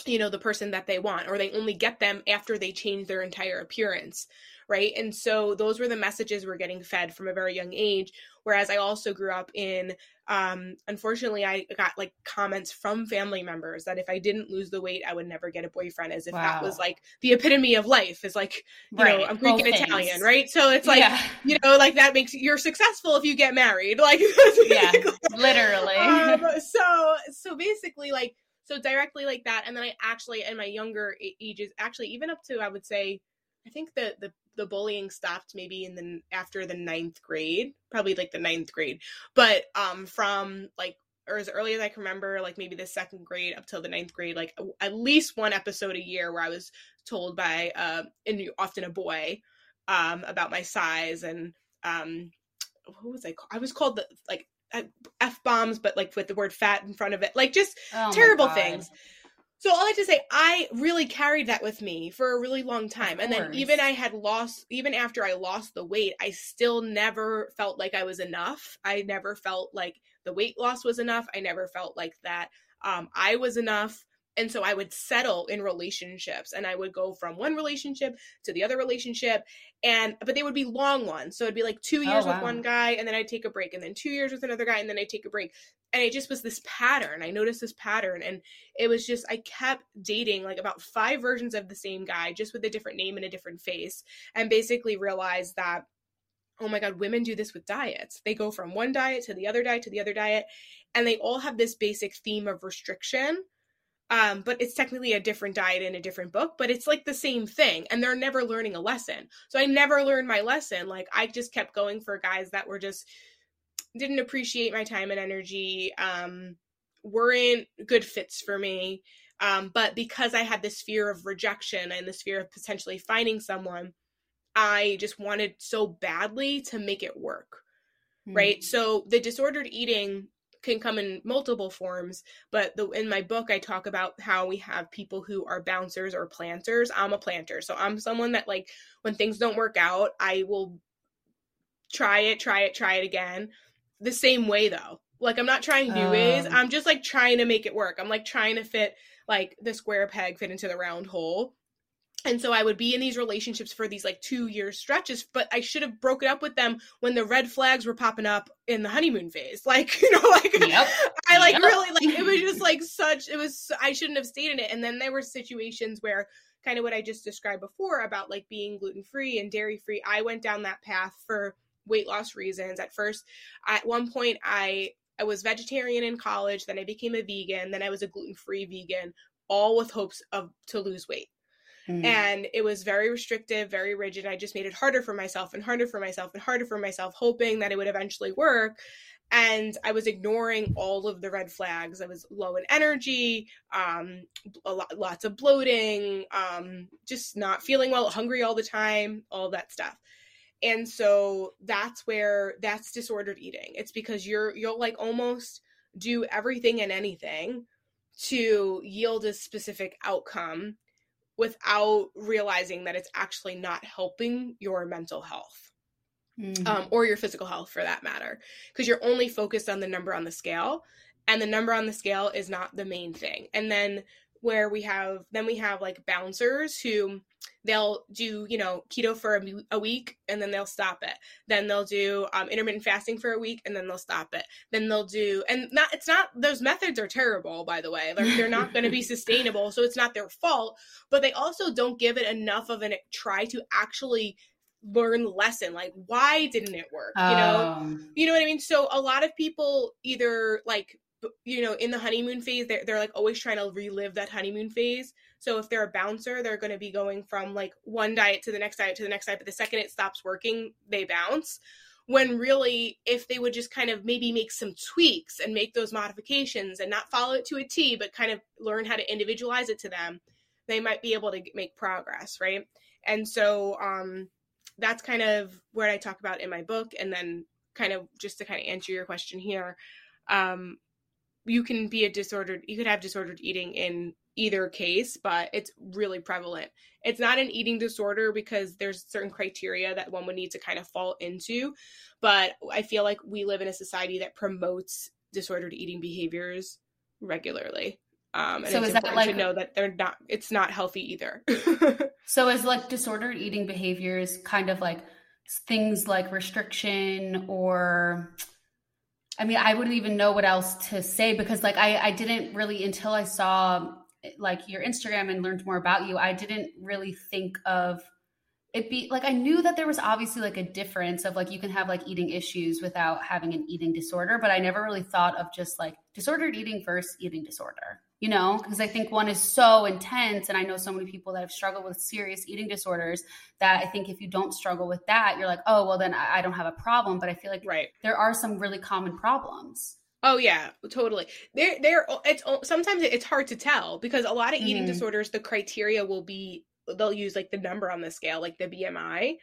you know the person that they want or they only get them after they change their entire appearance right? And so those were the messages we're getting fed from a very young age. Whereas i also grew up in um unfortunately i got like comments from family members that if i didn't lose the weight i would never get a boyfriend as if that was like the epitome of life is like you know i'm greek both and things. italian right? So it's like yeah, you know like that makes you're successful if you get married. Like yeah, literally. um, so so basically like so directly like that and then i actually in my younger ages actually even up to i would say i think the the, the bullying stopped maybe in the after the ninth grade probably like the ninth grade. But um from like or as early as i can remember like maybe the second grade up till the ninth grade like at least one episode a year where i was told by uh and often a boy um about my size and um what was i called i was called the like f bombs but like with the word fat in front of it like just Oh terrible things so all I have to say, I really carried that with me for a really long time. And then even I had lost, even after I lost the weight, I still never felt like I was enough. I never felt like the weight loss was enough. I never felt like that um, I was enough. And so I would settle in relationships and I would go from one relationship to the other relationship. And, but they would be long ones. So it'd be like two oh, years with wow. one guy and then I'd take a break and then two years with another guy and then I'd take a break. And it just was this pattern. I noticed this pattern. And it was just I kept dating like about five versions of the same guy, just with a different name and a different face, and basically realized that oh my god, women do this with diets. They go from one diet to the other diet to the other diet, and they all have this basic theme of restriction. Um, but it's technically a different diet in a different book, but it's like the same thing, and they're never learning a lesson. So I never learned my lesson. Like I just kept going for guys that were just didn't appreciate my time and energy. Um, weren't good fits for me. Um, but because I had this fear of rejection and this fear of potentially finding someone, I just wanted so badly to make it work. Right. Mm. So the disordered eating can come in multiple forms, but the, in my book, I talk about how we have people who are bouncers or planters. I'm a planter. So I'm someone that, like, when things don't work out, I will try it, try it, try it again. The same way, though. Like, I'm not trying new ways. Oh. I'm just like trying to make it work. I'm like trying to fit like the square peg fit into the round hole. And so I would be in these relationships for these like two year stretches, but I should have broken up with them when the red flags were popping up in the honeymoon phase. Like, you know, like Yep. I like Yep. really like it was just like such it was I shouldn't have stayed in it. And then there were situations where kind of what I just described before about like being gluten free and dairy free. I went down that path for weight loss reasons. At first, at one point I I was vegetarian in college, then I became a vegan, then I was a gluten free vegan, all with hopes of to lose weight. Mm. And it was very restrictive, very rigid. I just made it harder for myself and harder for myself and harder for myself, hoping that it would eventually work. And I was ignoring all of the red flags. I was low in energy, um, lot, lots of bloating, um, just not feeling well, hungry all the time, all that stuff. And so that's where that's disordered eating. It's because you're you'll like almost do everything and anything to yield a specific outcome without realizing that it's actually not helping your mental health. Mm-hmm. um, or your physical health for that matter. Because you're only focused on the number on the scale and the number on the scale is not the main thing. And then where we have then we have like bouncers who they'll do you know keto for a, a week and then they'll stop it. Then they'll do um, intermittent fasting for a week and then they'll stop it. Then they'll do and not it's not those methods are terrible by the way. They're, they're not going to be sustainable so it's not their fault but they also don't give it enough of a try to actually learn the lesson like why didn't it work you know? Um. you know what i mean? So a lot of people either like you know in the honeymoon phase they're, they're like always trying to relive that honeymoon phase. So if they're a bouncer they're going to be going from like one diet to the next diet to the next diet but the second it stops working they bounce. When really if they would just kind of maybe make some tweaks and make those modifications and not follow it to a t but kind of learn how to individualize it to them they might be able to make progress right? And so um that's kind of what i talk about in my book. And then kind of just to kind of answer your question here um you can be a disordered you could have disordered eating in either case but it's really prevalent. It's not an eating disorder because there's certain criteria that one would need to kind of fall into but i feel like we live in a society that promotes disordered eating behaviors regularly um, and so it's is important that like, to know that they're not it's not healthy either. So is like disordered eating behaviors kind of like things like restriction or I mean, I wouldn't even know what else to say because like I, I didn't really until I saw like your Instagram and learned more about you, I didn't really think of it be like I knew that there was obviously like a difference of like you can have like eating issues without having an eating disorder, but I never really thought of just like disordered eating versus eating disorder you know, because I think one is so intense. And I know so many people that have struggled with serious eating disorders that I think if you don't struggle with that, you're like, oh, well, then I, don't have a problem. But I feel like right. there are some really common problems. Oh yeah, totally. There, there. It's sometimes it's hard to tell because a lot of eating mm-hmm. disorders, the criteria will be they'll use like the number on the scale, like the BMI,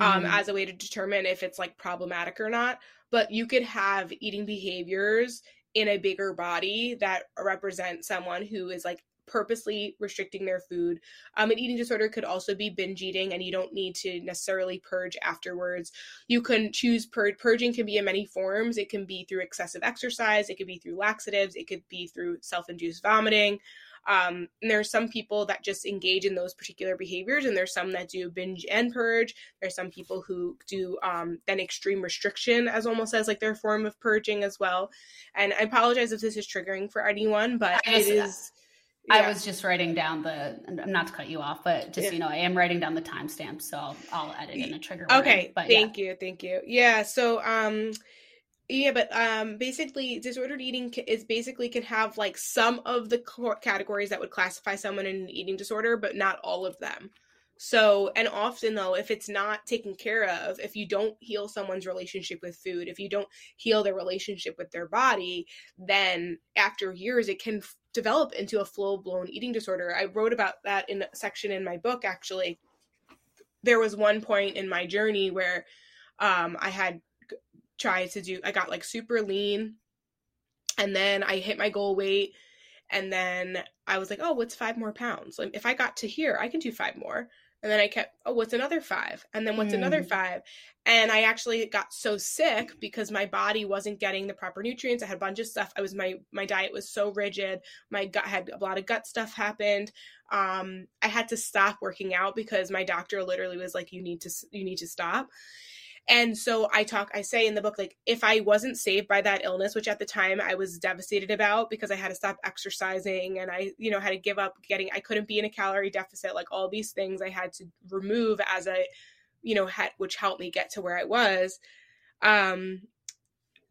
um, mm-hmm. as a way to determine if it's like problematic or not. But you could have eating behaviors in a bigger body that represent someone who is like purposely restricting their food. Um, an eating disorder could also be binge eating, and you don't need to necessarily purge afterwards. You can choose pur- purging can be in many forms. It can be through excessive exercise, it could be through laxatives, it could be through self-induced vomiting. Um, and there are some people that just engage in those particular behaviors, and there's some that do binge and purge. There's some people who do um, then extreme restriction as almost as like their form of purging as well. And I apologize if this is triggering for anyone, but it is. Yeah. I was just writing down the, I'm not to cut you off, but just, yeah. you know, I am writing down the timestamp. So I'll, I'll edit in a trigger. Okay. But thank yeah. you. Thank you. Yeah. So, um, yeah, but um, basically, disordered eating is basically can have like some of the categories that would classify someone in an eating disorder, but not all of them. So, and often though, if it's not taken care of, if you don't heal someone's relationship with food, if you don't heal their relationship with their body, then after years, it can f- develop into a full blown eating disorder. I wrote about that in a section in my book, actually. There was one point in my journey where um, I had try to do I got like super lean and then I hit my goal weight and then I was like, "Oh, what's 5 more pounds? Like if I got to here, I can do 5 more." And then I kept, "Oh, what's another 5?" And then what's mm. another 5? And I actually got so sick because my body wasn't getting the proper nutrients. I had a bunch of stuff. I was my my diet was so rigid. My gut had a lot of gut stuff happened. Um I had to stop working out because my doctor literally was like you need to you need to stop and so I talk, I say in the book, like, if I wasn't saved by that illness, which at the time I was devastated about because I had to stop exercising and I, you know, had to give up getting, I couldn't be in a calorie deficit, like all these things I had to remove as a, you know, had, which helped me get to where I was. Um,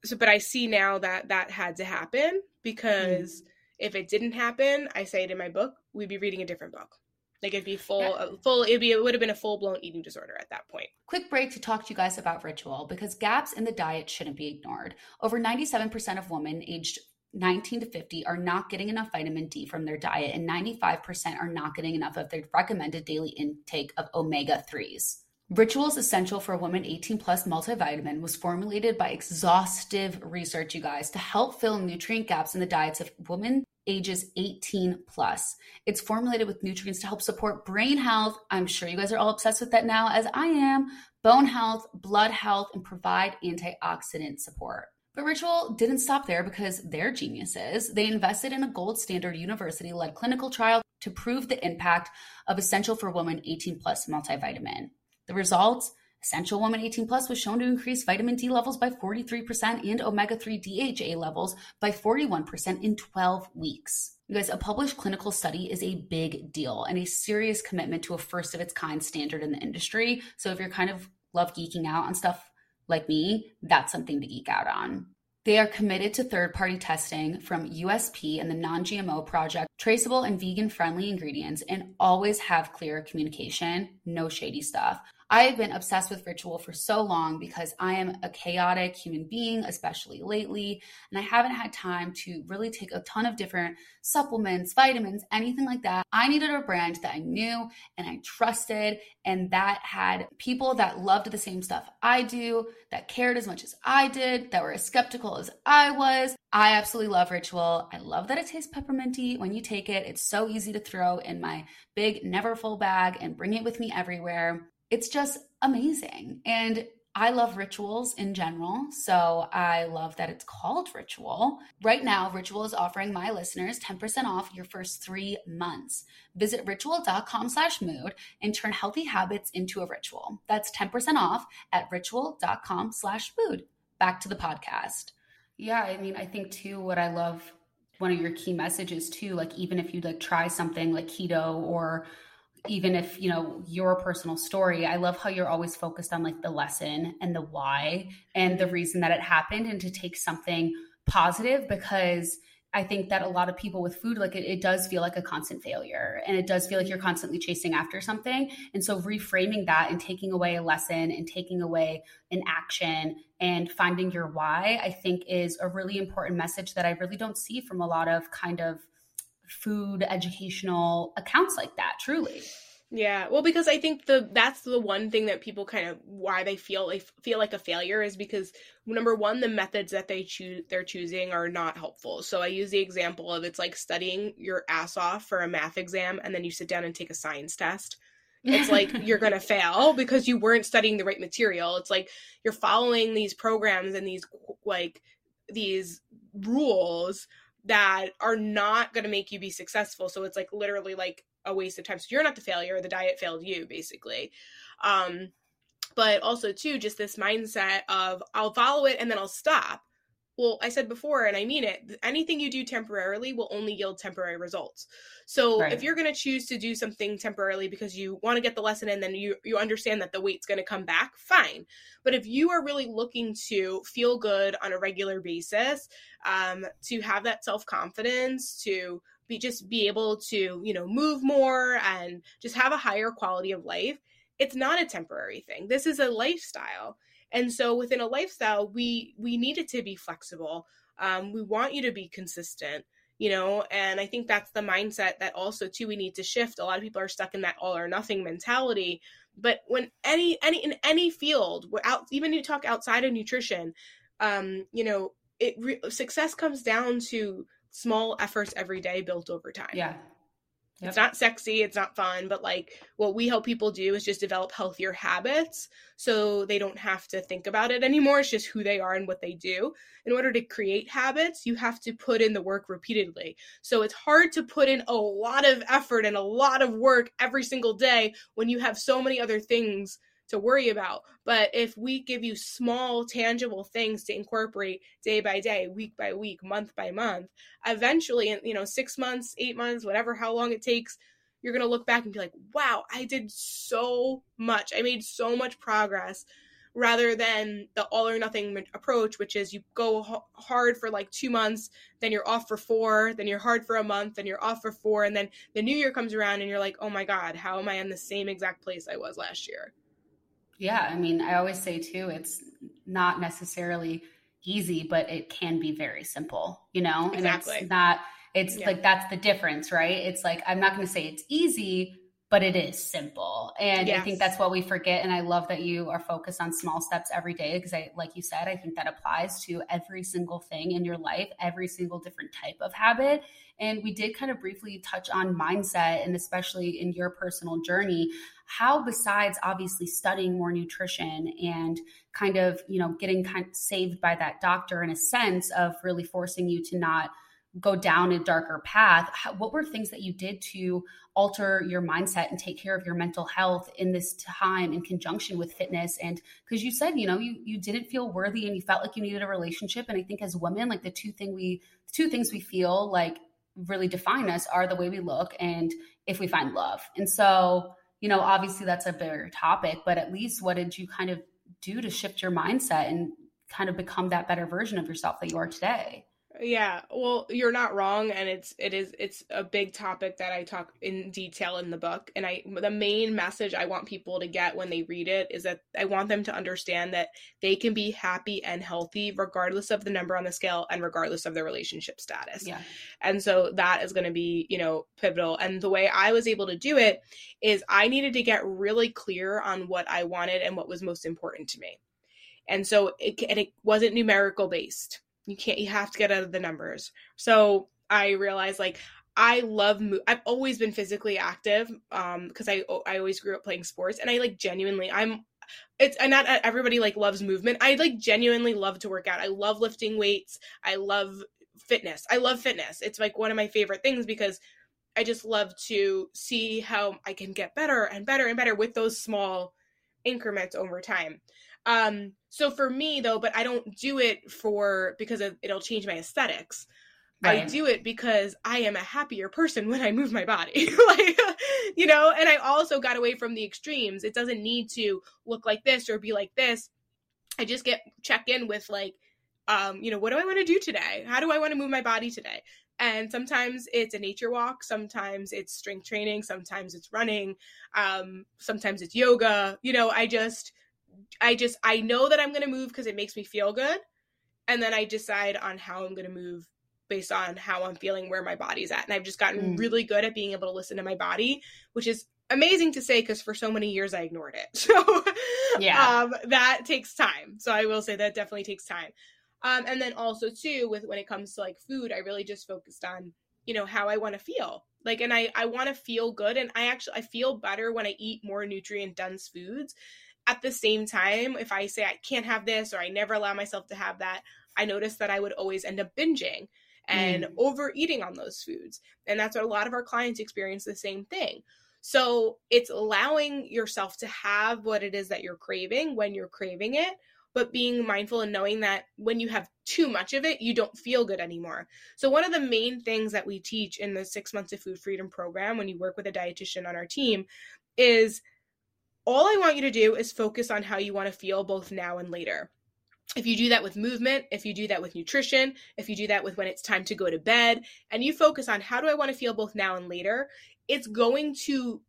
so, but I see now that that had to happen because mm. if it didn't happen, I say it in my book, we'd be reading a different book. Like it'd be full, yeah. full. It'd be it would have been a full blown eating disorder at that point. Quick break to talk to you guys about ritual because gaps in the diet shouldn't be ignored. Over ninety seven percent of women aged 19 to 50 are not getting enough vitamin D from their diet, and 95% are not getting enough of their recommended daily intake of omega 3s. Ritual's Essential for Women 18 Plus multivitamin was formulated by exhaustive research, you guys, to help fill nutrient gaps in the diets of women ages 18 plus. It's formulated with nutrients to help support brain health. I'm sure you guys are all obsessed with that now, as I am, bone health, blood health, and provide antioxidant support. But Ritual didn't stop there because they're geniuses. They invested in a gold standard university led clinical trial to prove the impact of Essential for Women 18 Plus multivitamin. The results Essential Woman 18 Plus was shown to increase vitamin D levels by 43% and omega 3 DHA levels by 41% in 12 weeks. You guys, a published clinical study is a big deal and a serious commitment to a first of its kind standard in the industry. So if you're kind of love geeking out on stuff like me, that's something to geek out on. They are committed to third party testing from USP and the Non GMO Project, traceable and vegan friendly ingredients, and always have clear communication, no shady stuff. I have been obsessed with ritual for so long because I am a chaotic human being, especially lately, and I haven't had time to really take a ton of different supplements, vitamins, anything like that. I needed a brand that I knew and I trusted and that had people that loved the same stuff I do, that cared as much as I did, that were as skeptical as I was. I absolutely love Ritual. I love that it tastes pepperminty when you take it. It's so easy to throw in my big, never full bag and bring it with me everywhere it's just amazing. And I love rituals in general, so I love that it's called Ritual. Right now, Ritual is offering my listeners 10% off your first three months. Visit ritual.com slash mood and turn healthy habits into a ritual. That's 10% off at ritual.com slash mood. Back to the podcast. Yeah, I mean, I think too, what I love, one of your key messages too, like even if you like try something like keto or even if you know your personal story i love how you're always focused on like the lesson and the why and the reason that it happened and to take something positive because i think that a lot of people with food like it, it does feel like a constant failure and it does feel like you're constantly chasing after something. And so reframing that and taking away a lesson and taking away an action and finding your why i think is a really important message that i really don't see from a lot of kind of food educational accounts like that truly. Yeah well because i think the that's the one thing that people kind of why they feel they feel like a failure is because number one the methods that they choose they're choosing are not helpful. So i use the example of it's like studying your ass off for a math exam and then you sit down and take a science test. It's like you're going to fail because you weren't studying the right material. It's like you're following these programs and these like these rules that are not going to make you be successful. So it's like literally like a waste of time. So you're not the failure, the diet failed you basically. Um but also too just this mindset of I'll follow it and then I'll stop well i said before and i mean it anything you do temporarily will only yield temporary results. So right. if you're going to choose to do something temporarily because you want to get the lesson and then you you understand that the weight's going to come back fine. But if you are really looking to feel good on a regular basis um, to have that self-confidence to be just be able to you know move more and just have a higher quality of life it's not a temporary thing. This is a lifestyle and so within a lifestyle we we need it to be flexible. Um, we want you to be consistent you know and i think that's the mindset that also too we need to shift. A lot of people are stuck in that all or nothing mentality. But when any any in any field without even you talk outside of nutrition um you know it re- success comes down to small efforts every day built over time. Yeah Yep. It's not sexy, it's not fun, but like what we help people do is just develop healthier habits so they don't have to think about it anymore. It's just who they are and what they do. In order to create habits, you have to put in the work repeatedly. So it's hard to put in a lot of effort and a lot of work every single day when you have so many other things to worry about. But if we give you small, tangible things to incorporate day by day, week by week, month by month, eventually, in you know, six months, eight months, whatever, how long it takes, you're gonna look back and be like, "Wow, I did so much. I made so much progress." rather than the all or nothing approach, which is you go hard for like two months, then you're off for four, then you're hard for a month, then you're off for four, and then the new year comes around and you're like, oh my God, how am I in the same exact place I was last year? Yeah, I mean, I always say too, it's not necessarily easy, but it can be very simple, you know? Exactly. And it's not, it's yeah. like that's the difference, right? It's like, I'm not going to say it's easy, but it is simple. And yes. I think that's what we forget. And I love that you are focused on small steps every day because I, like you said, I think that applies to every single thing in your life, every single different type of habit. And we did kind of briefly touch on mindset and especially in your personal journey, how besides obviously studying more nutrition and kind of, you know, getting kind of saved by that doctor in a sense of really forcing you to not go down a darker path what were things that you did to alter your mindset and take care of your mental health in this time in conjunction with fitness? And because you said you know you you didn't feel worthy and you felt like you needed a relationship. And i think as women like the two thing we two things we feel like really define us are the way we look and if we find love. And so you know obviously that's a bigger topic but at least what did you kind of do to shift your mindset and kind of become that better version of yourself that you are today yeah, well, you're not wrong, and it's it is it's a big topic that I talk in detail in the book. And I the main message I want people to get when they read it is that I want them to understand that they can be happy and healthy regardless of the number on the scale and regardless of their relationship status. Yeah, and so that is going to be you know pivotal. And the way I was able to do it is I needed to get really clear on what I wanted and what was most important to me. And so it, and it wasn't numerical based you can't, you have to get out of the numbers. So I realized like I love mo- I've always been physically active um because I I always grew up playing sports and I like genuinely I'm it's and not everybody like loves movement. I like genuinely love to work out. I love lifting weights. I love fitness. I love fitness. It's like one of my favorite things because I just love to see how I can get better and better and better with those small increments over time. Um, so for me though, but I don't do it for because of, it'll change my aesthetics. Right. I do it because I am a happier person when I move my body. like, you know, and I also got away from the extremes. It doesn't need to look like this or be like this. I just get check in with like, um, you know, what do I want to do today? How do I want to move my body today? And sometimes it's a nature walk, sometimes it's strength training, sometimes it's running, um, sometimes it's yoga. You know, I just I just I know that I'm going to move because it makes me feel good, and then I decide on how I'm going to move based on how I'm feeling, where my body's at, and I've just gotten mm. really good at being able to listen to my body, which is amazing to say because for so many years I ignored it. So yeah, um, that takes time. So I will say that definitely takes time. Um, and then also too with when it comes to like food, I really just focused on you know how I want to feel like and I I want to feel good and I actually I feel better when I eat more nutrient dense foods at the same time, if I say I can't have this or I never allow myself to have that, I notice that I would always end up binging and mm. overeating on those foods. And that's what a lot of our clients experience the same thing. So it's allowing yourself to have what it is that you're craving when you're craving it, but being mindful and knowing that when you have too much of it, you don't feel good anymore. So, one of the main things that we teach in the six months of food freedom program when you work with a dietitian on our team is all I want you to do is focus on how you want to feel both now and later. If you do that with movement, if you do that with nutrition, if you do that with when it's time to go to bed, and you focus on how do I want to feel both now and later, it's going to,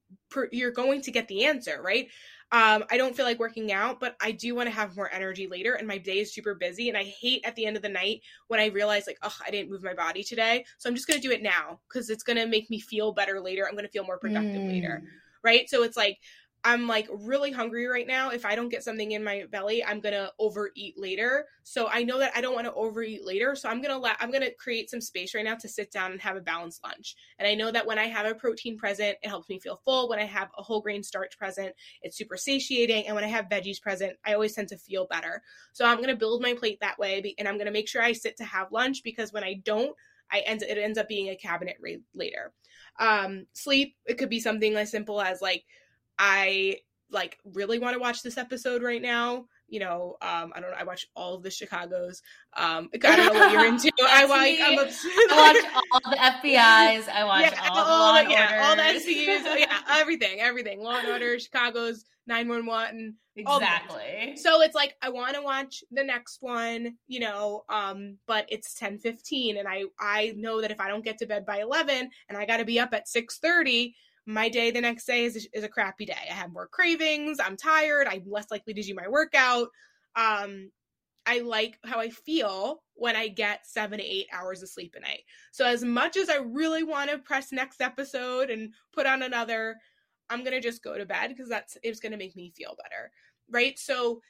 you're going to get the answer, right? Um, I don't feel like working out, but I do want to have more energy later, and my day is super busy. And I hate at the end of the night when I realize, like, oh, I didn't move my body today. So I'm just going to do it now because it's going to make me feel better later. I'm going to feel more productive mm. later. Right. So it's like, I'm like really hungry right now. If I don't get something in my belly, I'm gonna overeat later. So I know that I don't want to overeat later. So I'm gonna let I'm gonna create some space right now to sit down and have a balanced lunch. And I know that when I have a protein present, it helps me feel full. When I have a whole grain starch present, it's super satiating. And when I have veggies present, I always tend to feel better. So I'm gonna build my plate that way, and I'm gonna make sure I sit to have lunch because when I don't, I end it ends up being a cabinet later. Um, sleep it could be something as simple as like I like really want to watch this episode right now. you know, um, I don't know. I watch all of the Chicago's. Um, I don't know what you're into. I watch. I'm obsessed. I watch all the FBI's. I watch yeah, all, all the, yeah, all the SVUs. yeah, everything, everything. Law and Order, Chicago's 911. Exactly. So it's like I want to watch the next one, you know, um, but it's 10:15, and I I know that if I don't get to bed by 11, and I got to be up at 6:30 my day the next day is, is a crappy day. I have more cravings. I'm tired. I'm less likely to do my workout. Um, I like how I feel when I get seven to eight hours of sleep a night. So, as much as I really want to press next episode and put on another, I'm going to just go to bed because that's it's going to make me feel better. Right. So,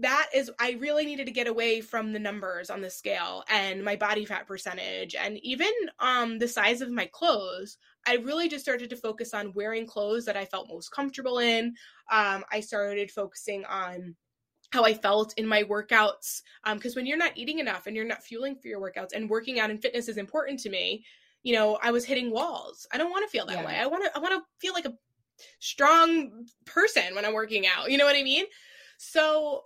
that is i really needed to get away from the numbers on the scale and my body fat percentage and even um the size of my clothes i really just started to focus on wearing clothes that i felt most comfortable in um i started focusing on how I felt in my workouts. Because um, when you're not eating enough and you're not fueling for your workouts, and working out and fitness is important to me, you know, I was hitting walls. I don't want to feel that yeah. way. I want to. I want to feel like a strong person when I'm working out. You know what I mean? So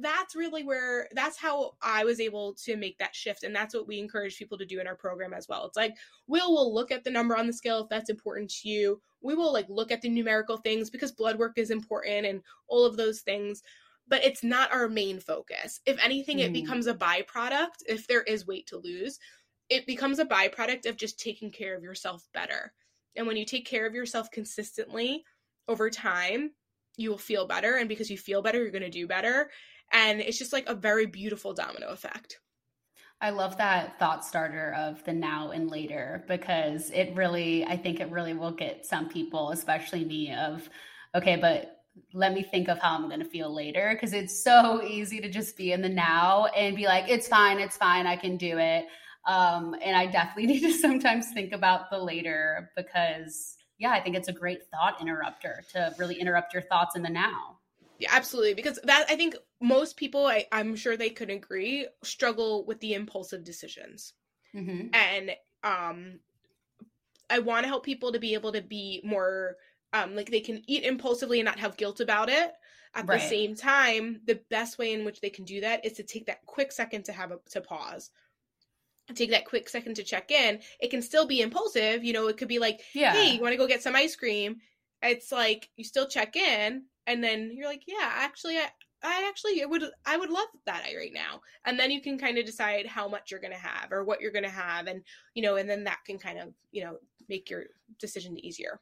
that's really where that's how I was able to make that shift. And that's what we encourage people to do in our program as well. It's like we'll we'll look at the number on the scale if that's important to you. We will like look at the numerical things because blood work is important and all of those things. But it's not our main focus. If anything, mm. it becomes a byproduct if there is weight to lose. It becomes a byproduct of just taking care of yourself better. And when you take care of yourself consistently over time, you will feel better. And because you feel better, you're going to do better and it's just like a very beautiful domino effect. I love that thought starter of the now and later because it really, I think it really will get some people, especially me, of okay, but let me think of how I'm going to feel later because it's so easy to just be in the now and be like, it's fine, it's fine, I can do it. Um, and I definitely need to sometimes think about the later because, yeah, I think it's a great thought interrupter to really interrupt your thoughts in the now. Yeah, absolutely. Because that I think most people, I, I'm sure they could agree, struggle with the impulsive decisions. Mm-hmm. And um, I want to help people to be able to be more um, like they can eat impulsively and not have guilt about it. At right. the same time, the best way in which they can do that is to take that quick second to have a to pause. Take that quick second to check in. It can still be impulsive, you know. It could be like, yeah. "Hey, you want to go get some ice cream?" It's like you still check in, and then you're like, yeah, actually, I, I actually it would I would love that right now. And then you can kind of decide how much you're going to have or what you're going to have and you know and then that can kind of, you know, make your decision easier.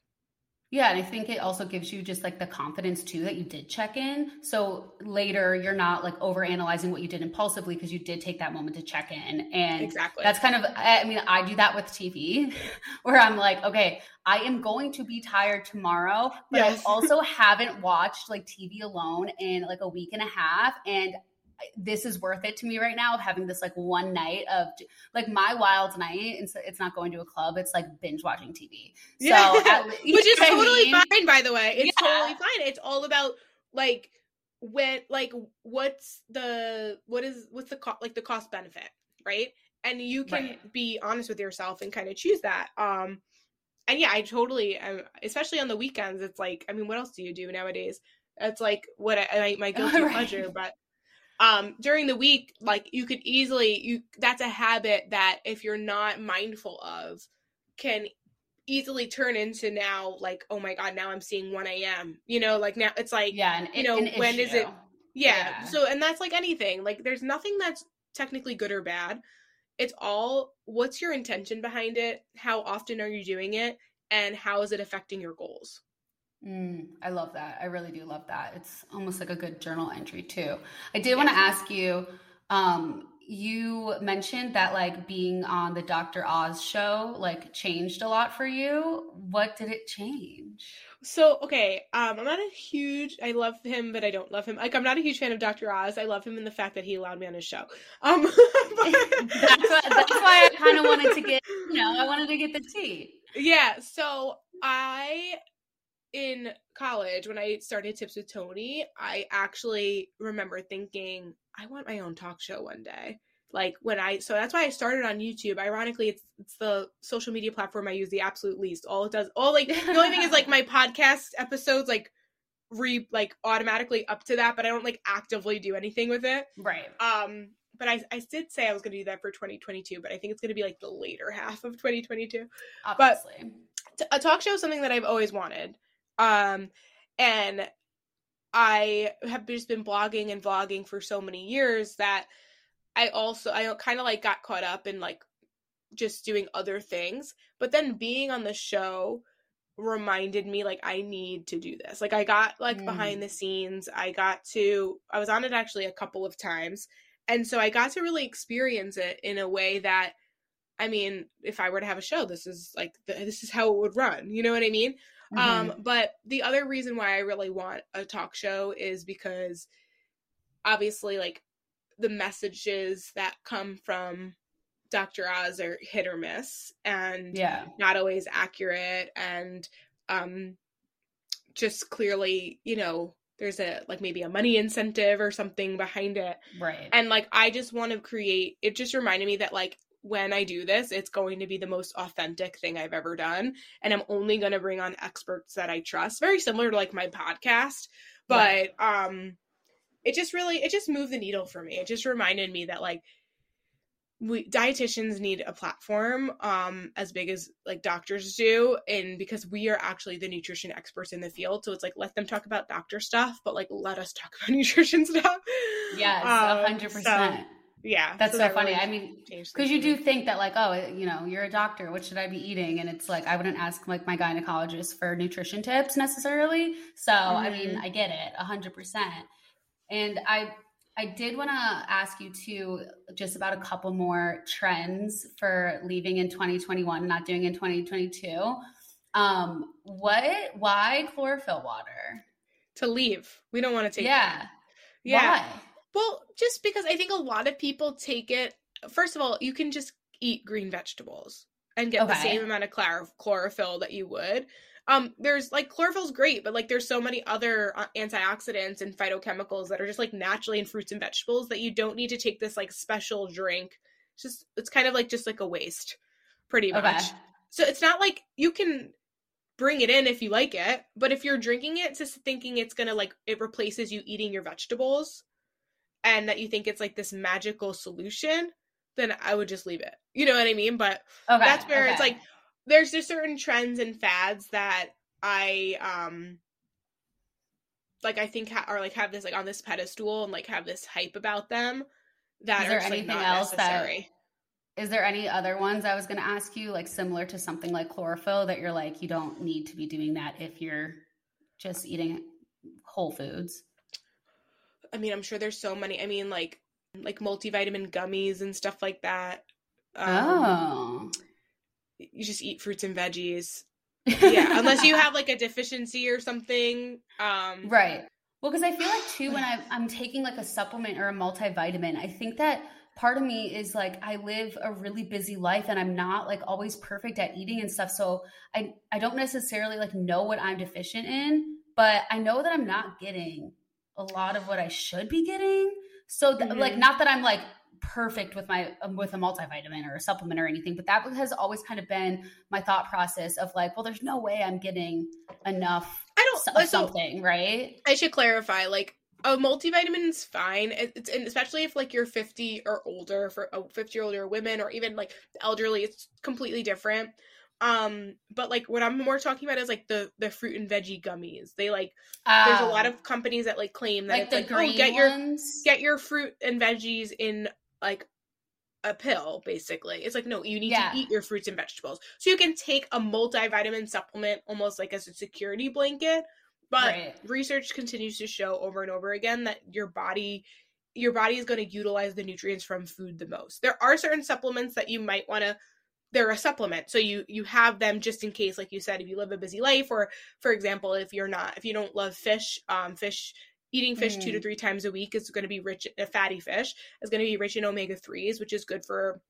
Yeah, and I think it also gives you just like the confidence too that you did check in. So later you're not like over analyzing what you did impulsively because you did take that moment to check in. And exactly. that's kind of I mean, I do that with TV where I'm like, okay, I am going to be tired tomorrow, but yes. I also haven't watched like TV alone in like a week and a half. And this is worth it to me right now of having this like one night of like my wild night it's, it's not going to a club it's like binge watching tv so yeah. which is totally I mean? fine by the way it's yeah. totally fine it's all about like when like what's the what is what's the cost like the cost benefit right and you can right. be honest with yourself and kind of choose that um and yeah i totally um, especially on the weekends it's like i mean what else do you do nowadays it's like what I, my guilty right. pleasure but um during the week like you could easily you that's a habit that if you're not mindful of can easily turn into now like oh my god now i'm seeing 1 a.m you know like now it's like yeah an, you know when issue. is it yeah. yeah so and that's like anything like there's nothing that's technically good or bad it's all what's your intention behind it how often are you doing it and how is it affecting your goals Mm, I love that. I really do love that. It's almost like a good journal entry too. I did want to ask you. Um, you mentioned that like being on the Dr. Oz show like changed a lot for you. What did it change? So okay, um, I'm not a huge. I love him, but I don't love him. Like I'm not a huge fan of Dr. Oz. I love him in the fact that he allowed me on his show. Um, but... that's, why, that's why I kind of wanted to get. You know, I wanted to get the tea. Yeah. So I in college when I started Tips with Toni, I actually remember thinking, I want my own talk show one day. Like when I so that's why I started on YouTube. Ironically, it's it's the social media platform I use the absolute least. All it does all like the only thing is like my podcast episodes like re like automatically up to that, but I don't like actively do anything with it. Right. Um, but I, I did say I was going to do that for 2022, but I think it's going to be like the later half of 2022. Obviously. But a talk show is something that I've always wanted. Um, and I have just been blogging and vlogging for so many years that I also I kind of like got caught up in like just doing other things. But then being on the show reminded me like I need to do this. Like I got like mm. behind the scenes. I got to I was on it actually a couple of times. And so I got to really experience it in a way that I mean, if I were to have a show, this is like this is how it would run. You know what I mean? Um, mm-hmm. Um but the other reason why I really want a talk show is because obviously like the messages that come from Dr. Oz are hit or miss and yeah. not always accurate and um just clearly, you know, there's a like maybe a money incentive or something behind it. Right. And like I just want to create it just reminded me that like when I do this, it's going to be the most authentic thing I've ever done. And I'm only going to bring on experts that I trust. Very similar to like my podcast. But right. um it just really it just moved the needle for me. It just reminded me that like we dietitians need a platform um as big as like doctors do and because we are actually the nutrition experts in the field so it's like let them talk about doctor stuff but like let us talk about nutrition stuff yes um, 100% so, yeah that's so, so that funny really i mean because you do think that like oh you know you're a doctor what should i be eating and it's like i wouldn't ask like my gynecologist for nutrition tips necessarily so mm-hmm. i mean mm-hmm. i get it 100% and I I did want to ask you too, just about a couple more trends for leaving in 2021, and not doing in 2022. Um, what? Why chlorophyll water? To leave. We don't want to take. Yeah. That. Yeah. Why? Well, just because I think a lot of people take it. First of all, you can just eat green vegetables and get okay. the same amount of chlorophyll that you would um there's like chlorophyll's great but like there's so many other uh, antioxidants and phytochemicals that are just like naturally in fruits and vegetables that you don't need to take this like special drink it's just it's kind of like just like a waste pretty much so it's not like you can bring it in if you like it but if you're drinking it just thinking it's gonna like it replaces you eating your vegetables and that you think it's like this magical solution then i would just leave it you know what i mean but okay, that's where okay. it's like there's just certain trends and fads that I um like I think ha- are like have this like on this pedestal and like have this hype about them that is there just, anything like, else necessary. that is there any other ones I was going to ask you like similar to something like chlorophyll that you're like you don't need to be doing that if you're just eating whole foods I mean I'm sure there's so many I mean like like multivitamin gummies and stuff like that um, oh you just eat fruits and veggies. yeah, unless you have like a deficiency or something. Um, right. Well, because I feel like too when I, I'm taking like a supplement or a multivitamin, I think that part of me is like I live a really busy life and I'm not like always perfect at eating and stuff. So I I don't necessarily like know what I'm deficient in, but I know that I'm not getting a lot of what I should be getting. So th- mm-hmm. like not that I'm like perfect with my um, with a multivitamin or a supplement or anything but that has always kind of been my thought process of like well there's no way i'm getting enough i don't like, something right i should clarify like a multivitamin is fine it's and especially if like you're 50 or older for oh, 50 or older women or even like elderly it's completely different um but like what i'm more talking about is like the the fruit and veggie gummies they like there's a lot oh. of companies that like claim that like it's like oh get ones? your get your fruit and veggies in like a pill basically it's like no you need yeah. to eat your fruits and vegetables so you can take a multivitamin supplement almost like as a security blanket but right. research continues to show over and over again that your body your body is going to utilize the nutrients from food the most there are certain supplements that you might want to they're a supplement so you you have them just in case like you said if you live a busy life or for example if you're not if you don't love fish um fish eating fish mm. two to mm. three times a week is going to be rich a fatty fish is going to be rich in omega 3s which is good for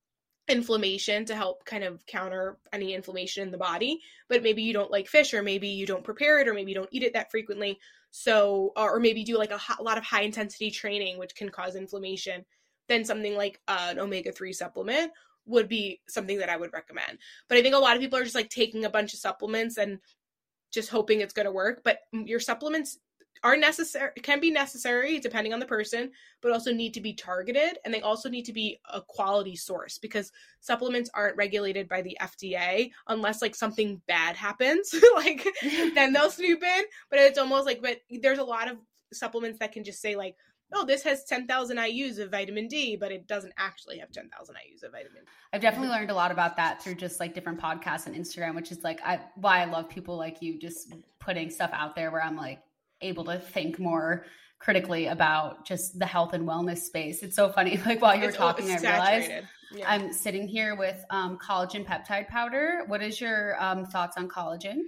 inflammation to help kind of counter any inflammation in the body but maybe you don't like fish or maybe you don't prepare it or maybe you don't eat it that frequently so or maybe do like a, a lot of high intensity training which can cause inflammation then something like uh, an omega 3 supplement would be something that I would recommend. But I think a lot of people are just like taking a bunch of supplements and just hoping it's going to work, but your supplements are necessary can be necessary depending on the person but also need to be targeted and they also need to be a quality source because supplements aren't regulated by the FDA unless like something bad happens. Like then they'll snoop in. But it's almost like but there's a lot of supplements that can just say like oh, this has 10,000 IUs of vitamin D, but it doesn't actually have 10,000 IUs of vitamin D. I've definitely learned a lot about that through just like different podcasts and Instagram, which is like I why I love people like you just putting stuff out there where I'm like able to think more critically about just the health and wellness space. It's so funny. Like while you were it's talking, I realized yeah. I'm sitting here with um, collagen peptide powder. What is your um, thoughts on collagen?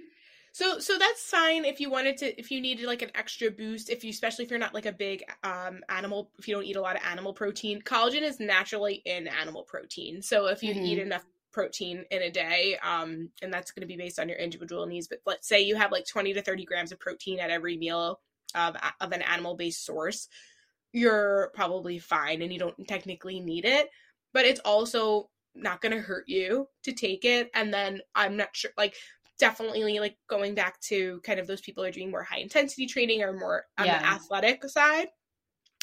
So so that's fine if you wanted to if you needed like an extra boost if you especially if you're not like a big um animal if you don't eat a lot of animal protein. Collagen is naturally in animal protein. So if you mm-hmm. eat enough protein in a day um and that's going to be based on your individual needs but let's say you have like 20 to 30 grams of protein at every meal of of an animal based source you're probably fine and you don't technically need it but it's also not going to hurt you to take it. And then i'm not sure like definitely like going back to kind of those people are doing more high intensity training or more on yeah. the athletic side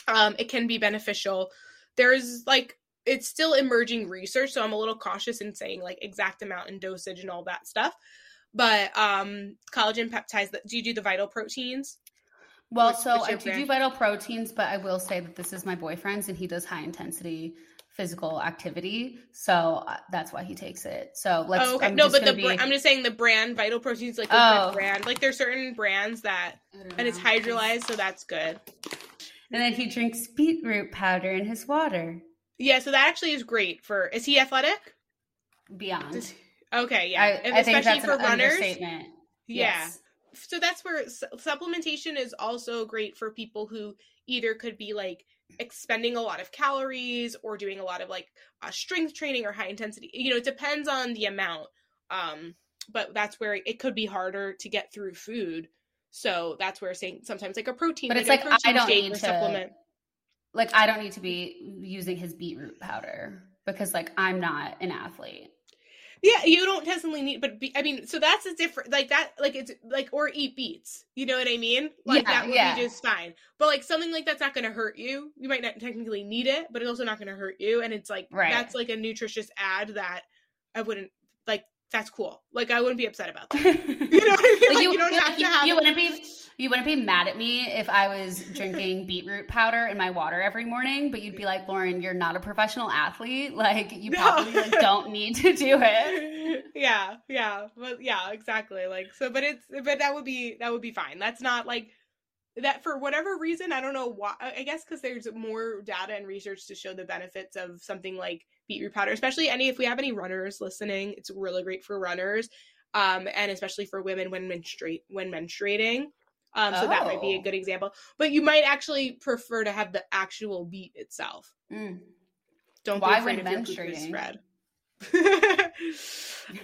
um it can be beneficial. There's like it's still emerging research so i'm a little cautious in saying like exact amount and dosage and all that stuff but um collagen peptides do you do the vital proteins? Well what's, so what's i do do vital proteins but i will say that this is my boyfriend's and he does high intensity physical activity. So uh, that's why he takes it. So let's. Oh, okay. I'm no, but the be... I'm just saying the brand Vital Proteins like oh. brand. Like there's certain brands that and it's hydrolyzed, so that's good. And then he drinks beetroot powder in his water. Yeah, so that actually is great for. Is he athletic? Beyond. okay, yeah, I, I especially for runners. Yeah. Yes. So that's where supplementation is also great for people who either could be like expending a lot of calories or doing a lot of like uh, strength training or high intensity you know it depends on the amount um but that's where it could be harder to get through food. So that's where saying sometimes like a protein but it's like, like i don't need to supplement. like i don't need to be using his beetroot powder because like i'm not an athlete yeah, you don't necessarily need, but be, I mean, so that's a different, like that, like it's like, or eat beets. You know what I mean? Like yeah, that would yeah. be just fine. But like something like that's not going to hurt you. You might not technically need it, but it's also not going to hurt you. And it's like, right. that's like a nutritious ad that I wouldn't like. That's cool. Like I wouldn't be upset about that. you know what I mean? Like, you, you, don't have you, to have. You wouldn't be you wouldn't be mad at me if I was drinking beetroot powder in my water every morning, but you'd be like, Lauren, you're not a professional athlete. Like you probably no. like, don't need to do it. Yeah, yeah, but yeah, exactly. Like so, but it's but that would be that would be fine. That's not like that for whatever reason. I don't know why. I guess because there's more data and research to show the benefits of something like beetroot powder, especially any if we have any runners listening. It's really great for runners. Um, and especially for women when menstruate when menstruating um, so oh. that might be a oh. good example. But you might actually prefer to have the actual beet itself. Mm. Don't Why be afraid of your spread.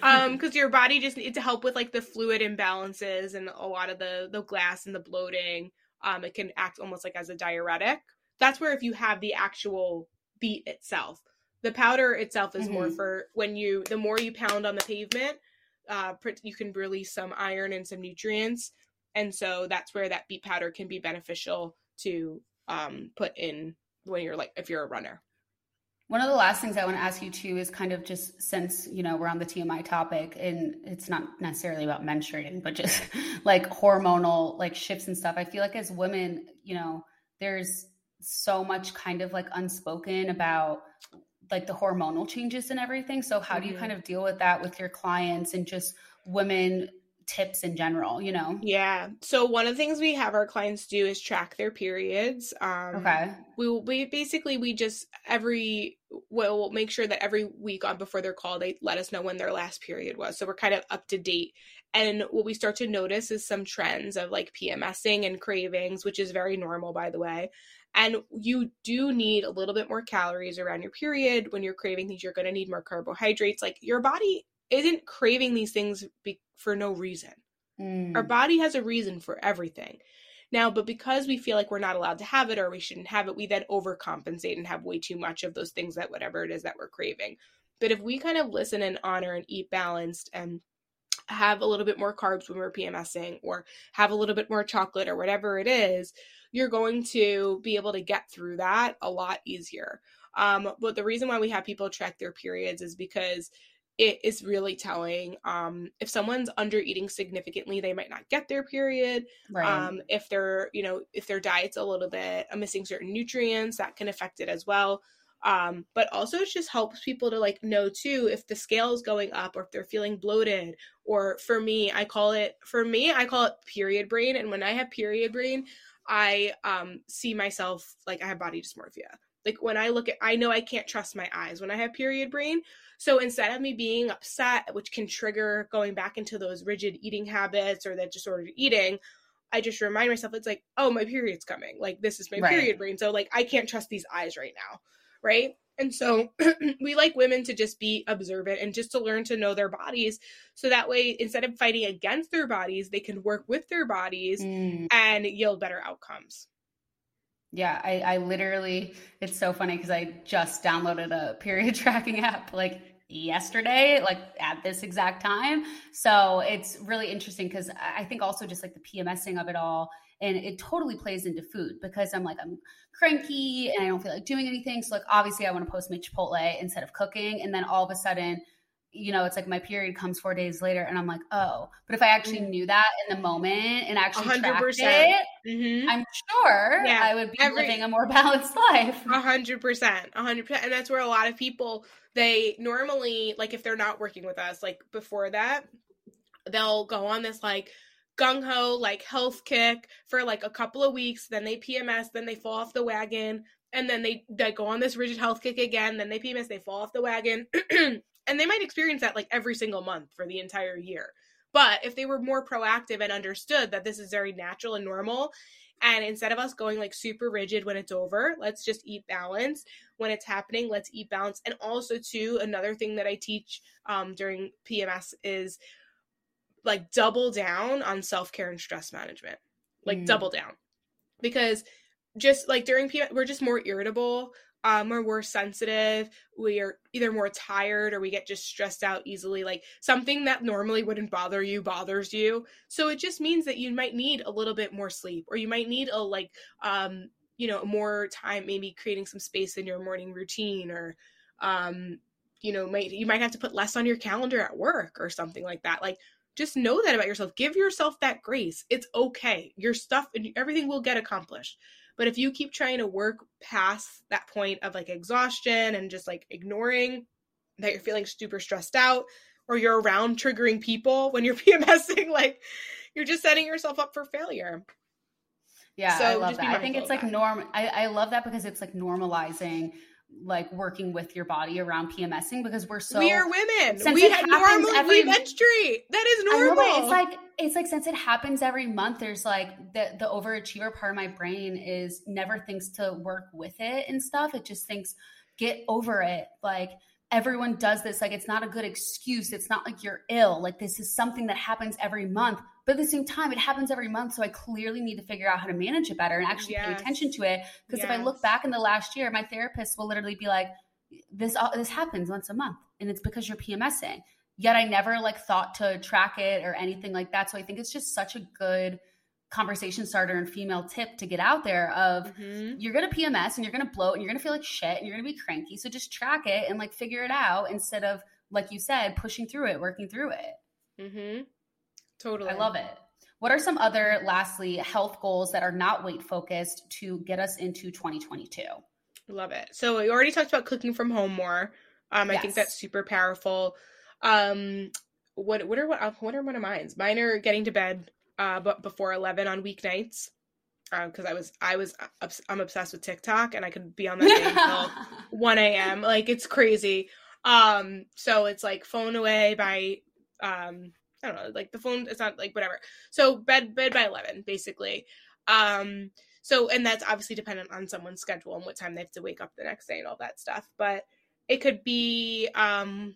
um, because your body just needs to help with like the fluid imbalances and a lot of the the glass and the bloating. Um, it can act almost like as a diuretic. That's where if you have the actual beet itself, the powder itself is mm-hmm. more for when you the more you pound on the pavement, uh, you can release some iron and some nutrients and so that's where that beet powder can be beneficial to um, put in when you're like if you're a runner one of the last things i want to ask you too is kind of just since you know we're on the tmi topic and it's not necessarily about menstruating but just like hormonal like shifts and stuff i feel like as women you know there's so much kind of like unspoken about like the hormonal changes and everything so how mm-hmm. do you mm-hmm. kind of deal with that with your clients and just women tips in general, you know? Yeah. So one of the things we have our clients do is track their periods. Um, okay. We we basically we just every we'll make sure that every week on before their call they let us know when their last period was. So we're kind of up to date. And what we start to notice is some trends of like PMSing and cravings, which is very normal by the way. And you do need a little bit more calories around your period. When you're craving things, you're going to need more carbohydrates. Like your body isn't craving these things be- for no reason. Mm. Our body has a reason for everything. Now, but because we feel like we're not allowed to have it or we shouldn't have it, we then overcompensate and have way too much of those things that whatever it is that we're craving. But if we kind of listen and honor and eat balanced and have a little bit more carbs when we're PMSing or have a little bit more chocolate or whatever it is, you're going to be able to get through that a lot easier. Um, but the reason why we have people track their periods is because it is really telling. Um, if someone's under eating significantly, they might not get their period. Right. Um, if they're, you know, if their diet's a little bit uh, missing certain nutrients, that can affect it as well. Um, but also it just helps people to like know too if the scale is going up or if they're feeling bloated. Or for me, I call it for me, I call it period brain. And when I have period brain, I um see myself like I have body dysmorphia. Like when I look at I know I can't trust my eyes when I have period brain. So instead of me being upset, which can trigger going back into those rigid eating habits or that disordered eating, I just remind myself it's like, oh, my period's coming. Like this is my right. period brain. So like I can't trust these eyes right now. Right. And so we like women to just be observant and just to learn to know their bodies. So that way, instead of fighting against their bodies, they can work with their bodies mm. and yield better outcomes. Yeah, I, I literally, it's so funny because I just downloaded a period tracking app like yesterday, like at this exact time. So it's really interesting because I think also just like the PMSing of it all. And it totally plays into food because I'm like, I'm cranky and I don't feel like doing anything. So, like, obviously, I want to post my Chipotle instead of cooking. And then all of a sudden, you know, it's like my period comes four days later, and I'm like, oh. But if I actually mm. knew that in the moment and actually 100%. tracked it, mm-hmm. I'm sure yeah. I would be Every, living a more balanced life. A hundred percent, a hundred percent, and that's where a lot of people they normally like if they're not working with us, like before that, they'll go on this like gung ho like health kick for like a couple of weeks, then they PMS, then they fall off the wagon, and then they they go on this rigid health kick again, then they PMS, they fall off the wagon. and they might experience that like every single month for the entire year. But if they were more proactive and understood that this is very natural and normal, and instead of us going like super rigid when it's over, let's just eat balance. When it's happening, let's eat balance. And also, too, another thing that I teach um, during PMS is like double down on self care and stress management. Like mm. double down. Because just like during PMS, we're just more irritable um, or we're sensitive, we are either more tired or we get just stressed out easily. Like something that normally wouldn't bother you bothers you. So it just means that you might need a little bit more sleep or you might need a like, um, you know, more time, maybe creating some space in your morning routine or, um, you know, might, you might have to put less on your calendar at work or something like that. Like, just know that about yourself. Give yourself that grace. It's okay. Your stuff and everything will get accomplished. But if you keep trying to work past that point of like exhaustion and just like ignoring that you're feeling super stressed out or you're around triggering people when you're PMSing, like you're just setting yourself up for failure. Yeah, so I love that. I think it's like norm. I, I love that because it's like normalizing like working with your body around PMSing because we're so we are women. We had normal every, we menstruate. That is normal. It. It's like it's like since it happens every month, there's like the the overachiever part of my brain is never thinks to work with it and stuff. It just thinks get over it. Like everyone does this. Like it's not a good excuse. It's not like you're ill. Like this is something that happens every month. But at the same time, it happens every month. So I clearly need to figure out how to manage it better and actually yes. pay attention to it. Because yes. if I look back in the last year, my therapist will literally be like, "This this happens once a month, and it's because you're PMSing." Yet I never like thought to track it or anything like that. So I think it's just such a good conversation starter and female tip to get out there of mm-hmm. you're gonna PMS and you're gonna bloat and you're gonna feel like shit and you're gonna be cranky. So just track it and like figure it out instead of like you said, pushing through it, working through it. Mm-hmm. Totally. I love it. What are some other, lastly, health goals that are not weight focused to get us into 2022? Love it. So we already talked about cooking from home more. Um, I yes. think that's super powerful. Um, what what are what, what are one of mine? Mine are getting to bed uh, but before 11 on weeknights because uh, I was I was I'm obsessed with TikTok and I could be on that thing until 1 a.m. Like it's crazy. Um, so it's like phone away by um I don't know, like the phone, it's not like whatever. So bed bed by eleven, basically. Um, so and that's obviously dependent on someone's schedule and what time they have to wake up the next day and all that stuff. But it could be um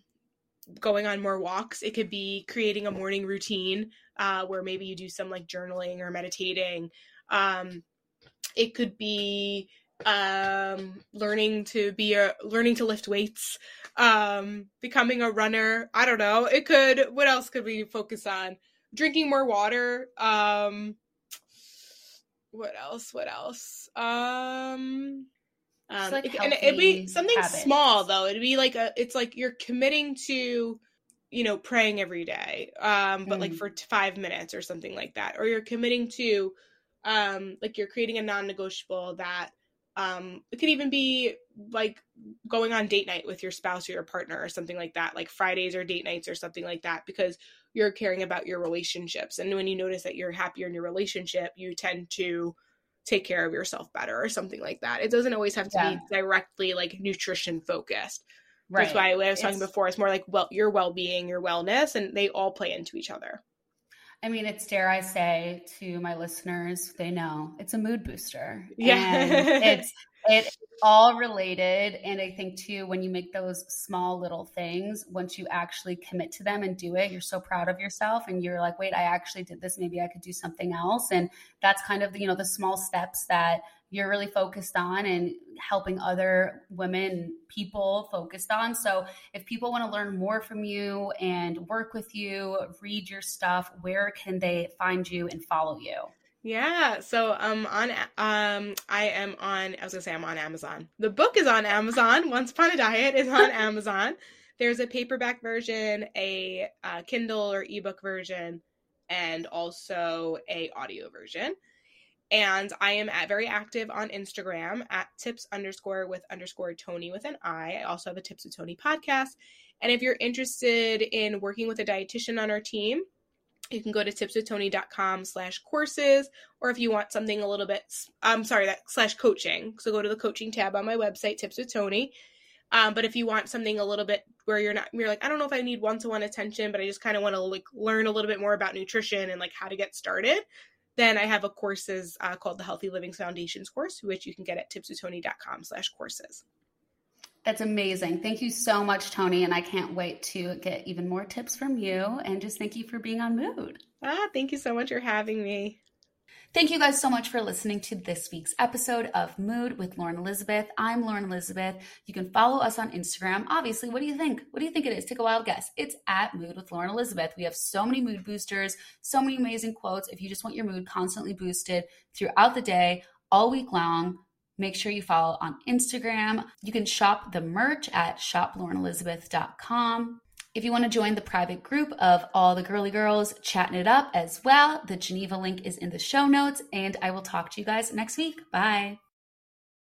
going on more walks. It could be creating a morning routine uh, where maybe you do some like journaling or meditating. Um, it could be um, learning to be a learning to lift weights, um, becoming a runner. I don't know. It could. What else could we focus on? Drinking more water. Um, what else? What else? Um, um, like it, and it'd be something habits. small though. It'd be like a. It's like you're committing to, you know, praying every day, um, but mm. like for five minutes or something like that, or you're committing to, um, like you're creating a non-negotiable that um, it could even be like going on date night with your spouse or your partner or something like that, like Fridays or date nights or something like that, because you're caring about your relationships. And when you notice that you're happier in your relationship, you tend to take care of yourself better or something like that. It doesn't always have to yeah. be directly like nutrition focused. Right. That's why what I was talking it's, before, it's more like well your well being, your wellness, and they all play into each other. I mean, it's dare I say to my listeners, they know it's a mood booster. Yeah. It's it's all related. And I think too, when you make those small little things, once you actually commit to them and do it, you're so proud of yourself and you're like, wait, I actually did this. Maybe I could do something else. And that's kind of, you know, the small steps that you're really focused on and helping other women people focused on so if people want to learn more from you and work with you read your stuff where can they find you and follow you yeah, so um on um I am on I was gonna say I'm on Amazon. The book is on Amazon. Once Upon a Diet is on Amazon. There's a paperback version, a uh, Kindle or ebook version, and also a audio version. And I am at, very active on Instagram at tips underscore with underscore Toni with an I. I also have a Tips with Toni podcast. And if you're interested in working with a dietitian on our team, you can go to tipswithtoni.com slash courses or if you want something a little bit i'm sorry that slash coaching. So go to the coaching tab on my website tips with toni. Um, but if you want something a little bit where you're not you're like i don't know if i need one-to-one attention but i just kind of want to like learn a little bit more about nutrition and like how to get started then i have a courses uh, called the healthy living foundations course which you can get at tipswithtoni.com slash courses that's amazing. Thank you so much, Toni. And I can't wait to get even more tips from you. And just thank you for being on Mood. Ah, thank you so much for having me. Thank you guys so much for listening to this week's episode of Mood with Lauren Elizabeth. I'm Lauren Elizabeth. You can follow us on Instagram. Obviously, what do you think? What do you think it is? Take a wild guess. It's at Mood with Lauren Elizabeth. We have so many mood boosters, so many amazing quotes. If you just want your mood constantly boosted throughout the day, all week long, Make sure you follow on Instagram. You can shop the merch at shoplaurenelizabeth.com. If you want to join the private group of all the girly girls chatting it up as well, the Geneva link is in the show notes. And I will talk to you guys next week. Bye.